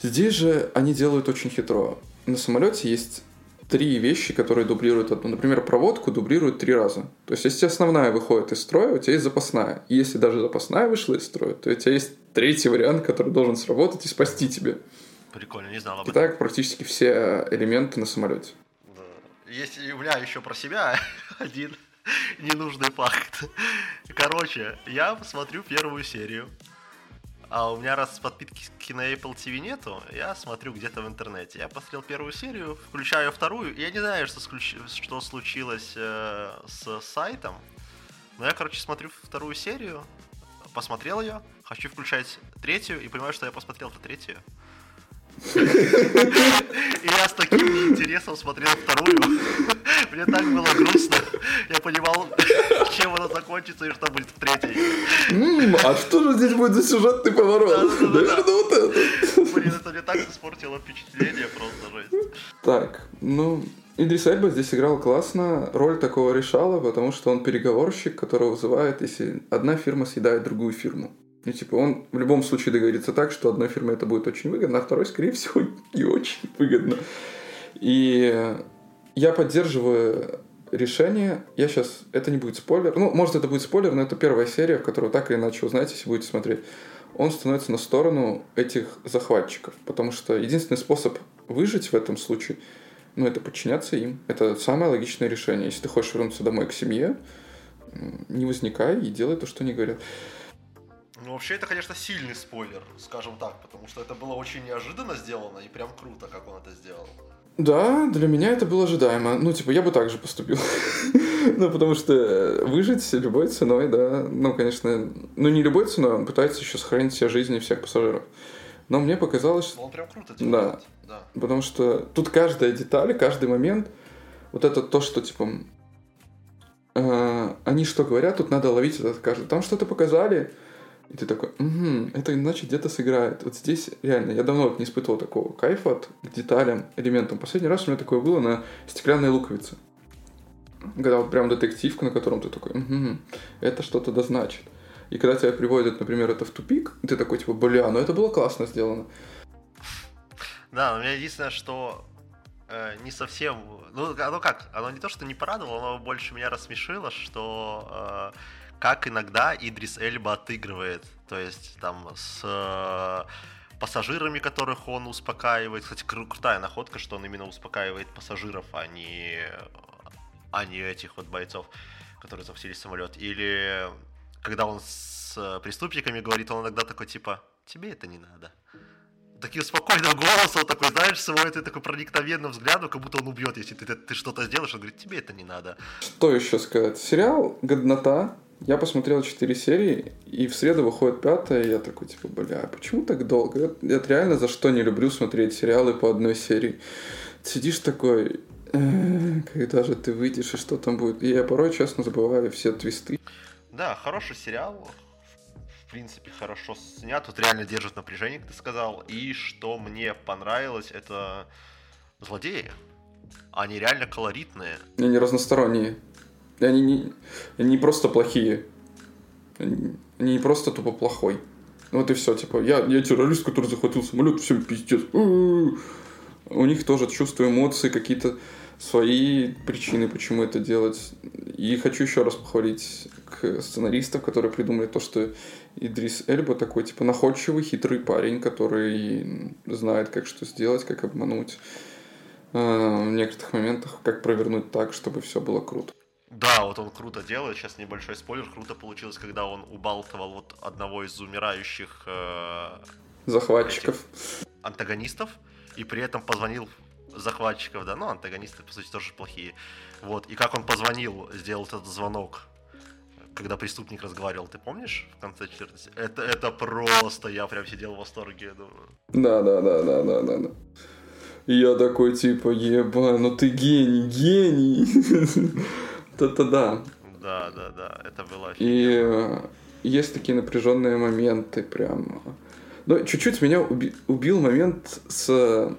A: Здесь же они делают очень хитро. На самолете есть три вещи, которые дублируют одну. Например, проводку дублируют три раза. То есть, если основная выходит из строя, у тебя есть запасная. И если даже запасная вышла из строя, то у тебя есть третий вариант, который должен сработать и спасти тебя.
B: Прикольно, не знал об
A: этом. И так практически все элементы на самолете.
B: Да. Есть у меня еще про себя один ненужный факт. Короче, я смотрю первую серию. А у меня раз подписки на Apple TV нету, я смотрю где-то в интернете. Я посмотрел первую серию, включаю вторую. Я не знаю, что, что случилось э, с сайтом. Но я, короче, смотрю вторую серию, посмотрел ее, хочу включать третью и понимаю, что я посмотрел то третью. И я с таким интересом смотрел вторую. Мне так было грустно. Я понимал, чем она закончится и что будет в третьей.
A: А что же здесь будет за сюжетный поворот? Наверное, вот
B: это. Блин, это мне так испортило впечатление, просто жесть.
A: Так, ну, Идрис Эльба здесь играл классно, роль такого решала, потому что он переговорщик, который вызывает, если одна фирма съедает другую фирму. Ну, типа, он в любом случае договорится так, что одной фирме это будет очень выгодно, а второй, скорее всего, не очень выгодно. И я поддерживаю решение. Я сейчас... Это не будет спойлер. Ну, может, это будет спойлер, но это первая серия, в которую так или иначе узнаете, если будете смотреть. Он становится на сторону этих захватчиков. Потому что единственный способ выжить в этом случае, ну, это подчиняться им. Это самое логичное решение. Если ты хочешь вернуться домой к семье, не возникай и делай то, что они говорят.
B: Ну, вообще, это, конечно, сильный спойлер, скажем так, потому что это было очень неожиданно сделано и прям круто, как он это сделал.
A: Да, для меня это было ожидаемо. Ну, типа, я бы так же поступил. ну, потому что выжить любой ценой, да. Ну, конечно, ну не любой ценой, он пытается еще сохранить все жизни всех пассажиров. Но мне показалось.
B: Он прям круто.
A: Да. да. Потому что тут каждая деталь, каждый момент, вот это то, что, типа, э, они что говорят, тут надо ловить этот каждый. Там что-то показали, и ты такой, угу, это иначе где-то сыграет. Вот здесь реально, я давно вот не испытывал такого кайфа от деталям, элементам. Последний раз у меня такое было на стеклянной луковице. Когда вот прям детективка, на котором ты такой, угу, это что-то значит. И когда тебя приводят, например, это в тупик, ты такой, типа, бля, ну это было классно сделано.
B: Да, у меня единственное, что э, не совсем... Ну, оно как? Оно не то, что не порадовало, оно больше меня рассмешило, что... Э, как иногда Идрис Эльба отыгрывает. То есть там с э, пассажирами, которых он успокаивает. Кстати, кру- крутая находка, что он именно успокаивает пассажиров, а не, а не этих вот бойцов, которые захватили самолет. Или когда он с преступниками говорит, он иногда такой типа, тебе это не надо. Таким спокойным голосом, такой, знаешь, свой ты такой проникновенным взглядом, как будто он убьет, если ты, ты, ты что-то сделаешь, он говорит, тебе это не надо.
A: Что еще сказать? Сериал «Годнота», я посмотрел 4 серии, и в среду выходит пятая, и я такой, типа, бля, а почему так долго? Я, реально за что не люблю смотреть сериалы по одной серии. Сидишь такой, «Э, когда же ты выйдешь, и что там будет? И я порой, честно, забываю все твисты.
B: Да, хороший сериал, в принципе, хорошо снят, тут реально держит напряжение, как ты сказал. И что мне понравилось, это злодеи. Они реально колоритные.
A: Они разносторонние. Они не, они не просто плохие. Они, они не просто тупо плохой. Вот и все, типа, я, я террорист, который захватил самолет, всем пиздец. У них тоже чувство эмоций, какие-то свои причины, почему это делать. И хочу еще раз похвалить к сценаристов, которые придумали то, что Идрис Эльба такой, типа, находчивый, хитрый парень, который знает, как что сделать, как обмануть э, в некоторых моментах, как провернуть так, чтобы все было круто.
B: Да, вот он круто делает. Сейчас небольшой спойлер. Круто получилось, когда он убалтывал вот одного из умирающих э,
A: захватчиков,
B: антагонистов, и при этом позвонил захватчиков, да, ну, антагонисты, по сути, тоже плохие. Вот, и как он позвонил, сделал этот звонок, когда преступник разговаривал, ты помнишь в конце 14? Это, это просто, я прям сидел в восторге. Думаю.
A: Да, да, да, да, да, да, да. И я такой, типа, еба, ну ты гений, гений. Это да.
B: Да, да, да, это было
A: И э, есть такие напряженные моменты прям. Но чуть-чуть меня уби- убил момент с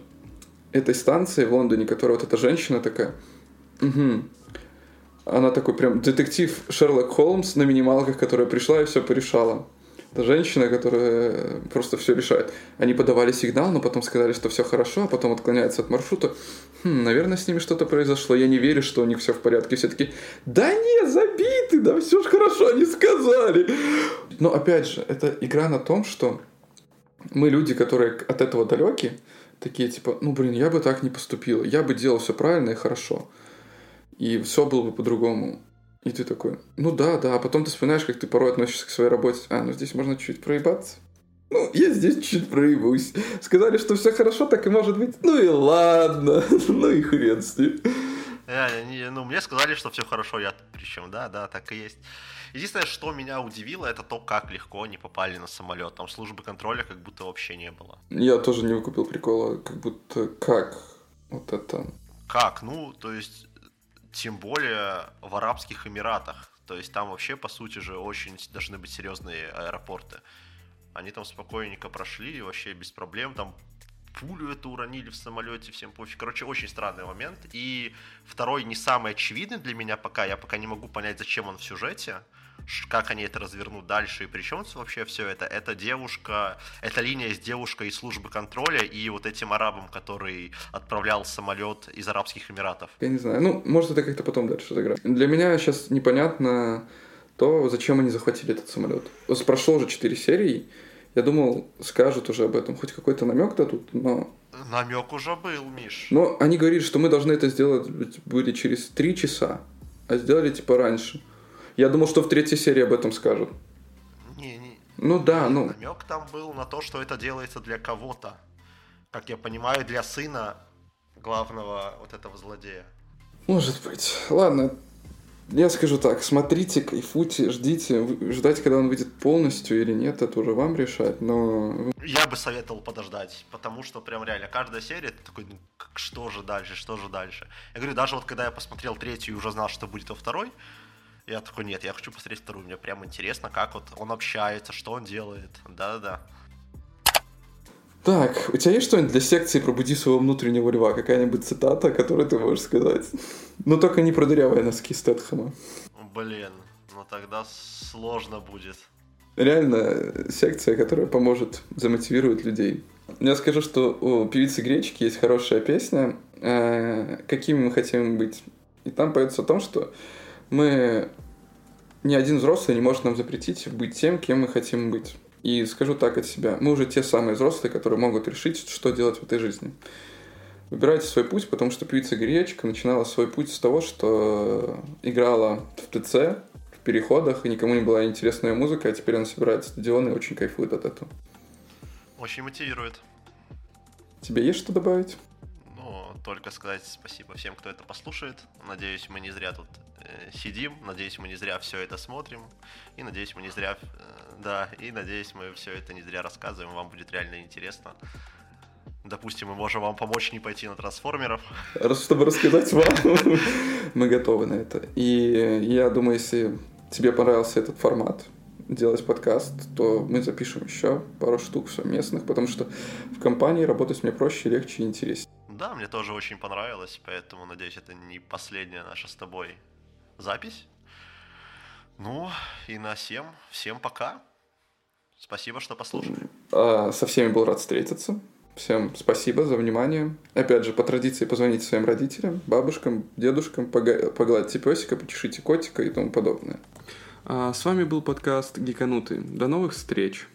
A: этой станции в Лондоне, которая вот эта женщина такая. Угу. Она такой прям детектив Шерлок Холмс на минималках, которая пришла и все порешала. Это женщина, которая просто все решает. Они подавали сигнал, но потом сказали, что все хорошо, а потом отклоняются от маршрута. Хм, наверное, с ними что-то произошло. Я не верю, что у них все в порядке. Все таки да не, забиты, да все же хорошо, они сказали. Но опять же, это игра на том, что мы люди, которые от этого далеки, такие типа, ну блин, я бы так не поступил, я бы делал все правильно и хорошо. И все было бы по-другому. И ты такой, ну да, да, а потом ты вспоминаешь, как ты порой относишься к своей работе. А, ну здесь можно чуть проебаться. Ну, я здесь чуть проебусь. Сказали, что все хорошо, так и может быть. Ну и ладно. ну и хрен с ним.
B: Не, ну, мне сказали, что все хорошо, я причем, да, да, так и есть. Единственное, что меня удивило, это то, как легко они попали на самолет. Там службы контроля как будто вообще не было.
A: Я тоже не выкупил прикола, как будто как вот это.
B: Как? Ну, то есть тем более в Арабских Эмиратах. То есть там вообще, по сути же, очень должны быть серьезные аэропорты. Они там спокойненько прошли, вообще без проблем. Там пулю эту уронили в самолете, всем пофиг. Короче, очень странный момент. И второй, не самый очевидный для меня пока, я пока не могу понять, зачем он в сюжете как они это развернут дальше и при чем вообще все это. Это девушка, это линия с девушкой из службы контроля и вот этим арабом, который отправлял самолет из Арабских Эмиратов.
A: Я не знаю, ну, может это как-то потом дальше сыграть. Для меня сейчас непонятно то, зачем они захватили этот самолет. Прошло уже 4 серии, я думал, скажут уже об этом, хоть какой-то намек дадут, но...
B: Намек уже был, Миш.
A: Но они говорили, что мы должны это сделать были через 3 часа, а сделали типа раньше. Я думал, что в третьей серии об этом скажут.
B: Не, не.
A: Ну да, ну.
B: Намек там был на то, что это делается для кого-то. Как я понимаю, для сына главного вот этого злодея.
A: Может быть. Ладно, я скажу так, смотрите, кайфуйте, ждите, ждать, когда он выйдет полностью или нет, это уже вам решать, но...
B: Я бы советовал подождать, потому что прям реально каждая серия, ты такой, ну, что же дальше, что же дальше. Я говорю, даже вот когда я посмотрел третью и уже знал, что будет во второй, я такой, нет, я хочу посмотреть вторую. Мне прям интересно, как вот он общается, что он делает. Да-да-да.
A: Так, у тебя есть что-нибудь для секции «Пробуди своего внутреннего льва»? Какая-нибудь цитата, которую ты можешь сказать? Ну, только не про дырявые носки Стэтхэма.
B: Блин, ну тогда сложно будет.
A: Реально, секция, которая поможет, замотивирует людей. Я скажу, что у певицы Гречки есть хорошая песня э, «Какими мы хотим быть». И там поется о том, что мы ни один взрослый не может нам запретить быть тем, кем мы хотим быть. И скажу так от себя, мы уже те самые взрослые, которые могут решить, что делать в этой жизни. Выбирайте свой путь, потому что певица Гречка начинала свой путь с того, что играла в ТЦ, в переходах, и никому не была интересная музыка, а теперь она собирает стадионы и очень кайфует от этого.
B: Очень мотивирует.
A: Тебе есть что добавить?
B: Только сказать спасибо всем, кто это послушает. Надеюсь, мы не зря тут Э, сидим. Надеюсь, мы не зря все это смотрим. И надеюсь, мы не зря... Э, да, и надеюсь, мы все это не зря рассказываем. Вам будет реально интересно. Допустим, мы можем вам помочь не пойти на трансформеров.
A: Чтобы рассказать вам, мы готовы на это. И я думаю, если тебе понравился этот формат, делать подкаст, то мы запишем еще пару штук совместных, потому что в компании работать мне проще, легче и интереснее.
B: Да, мне тоже очень понравилось, поэтому надеюсь, это не последняя наша с тобой запись. Ну, и на всем, всем пока. Спасибо, что послушали.
A: А, со всеми был рад встретиться. Всем спасибо за внимание. Опять же, по традиции позвоните своим родителям, бабушкам, дедушкам, погладьте песика, почешите котика и тому подобное. А, с вами был подкаст Гиканутый. До новых встреч!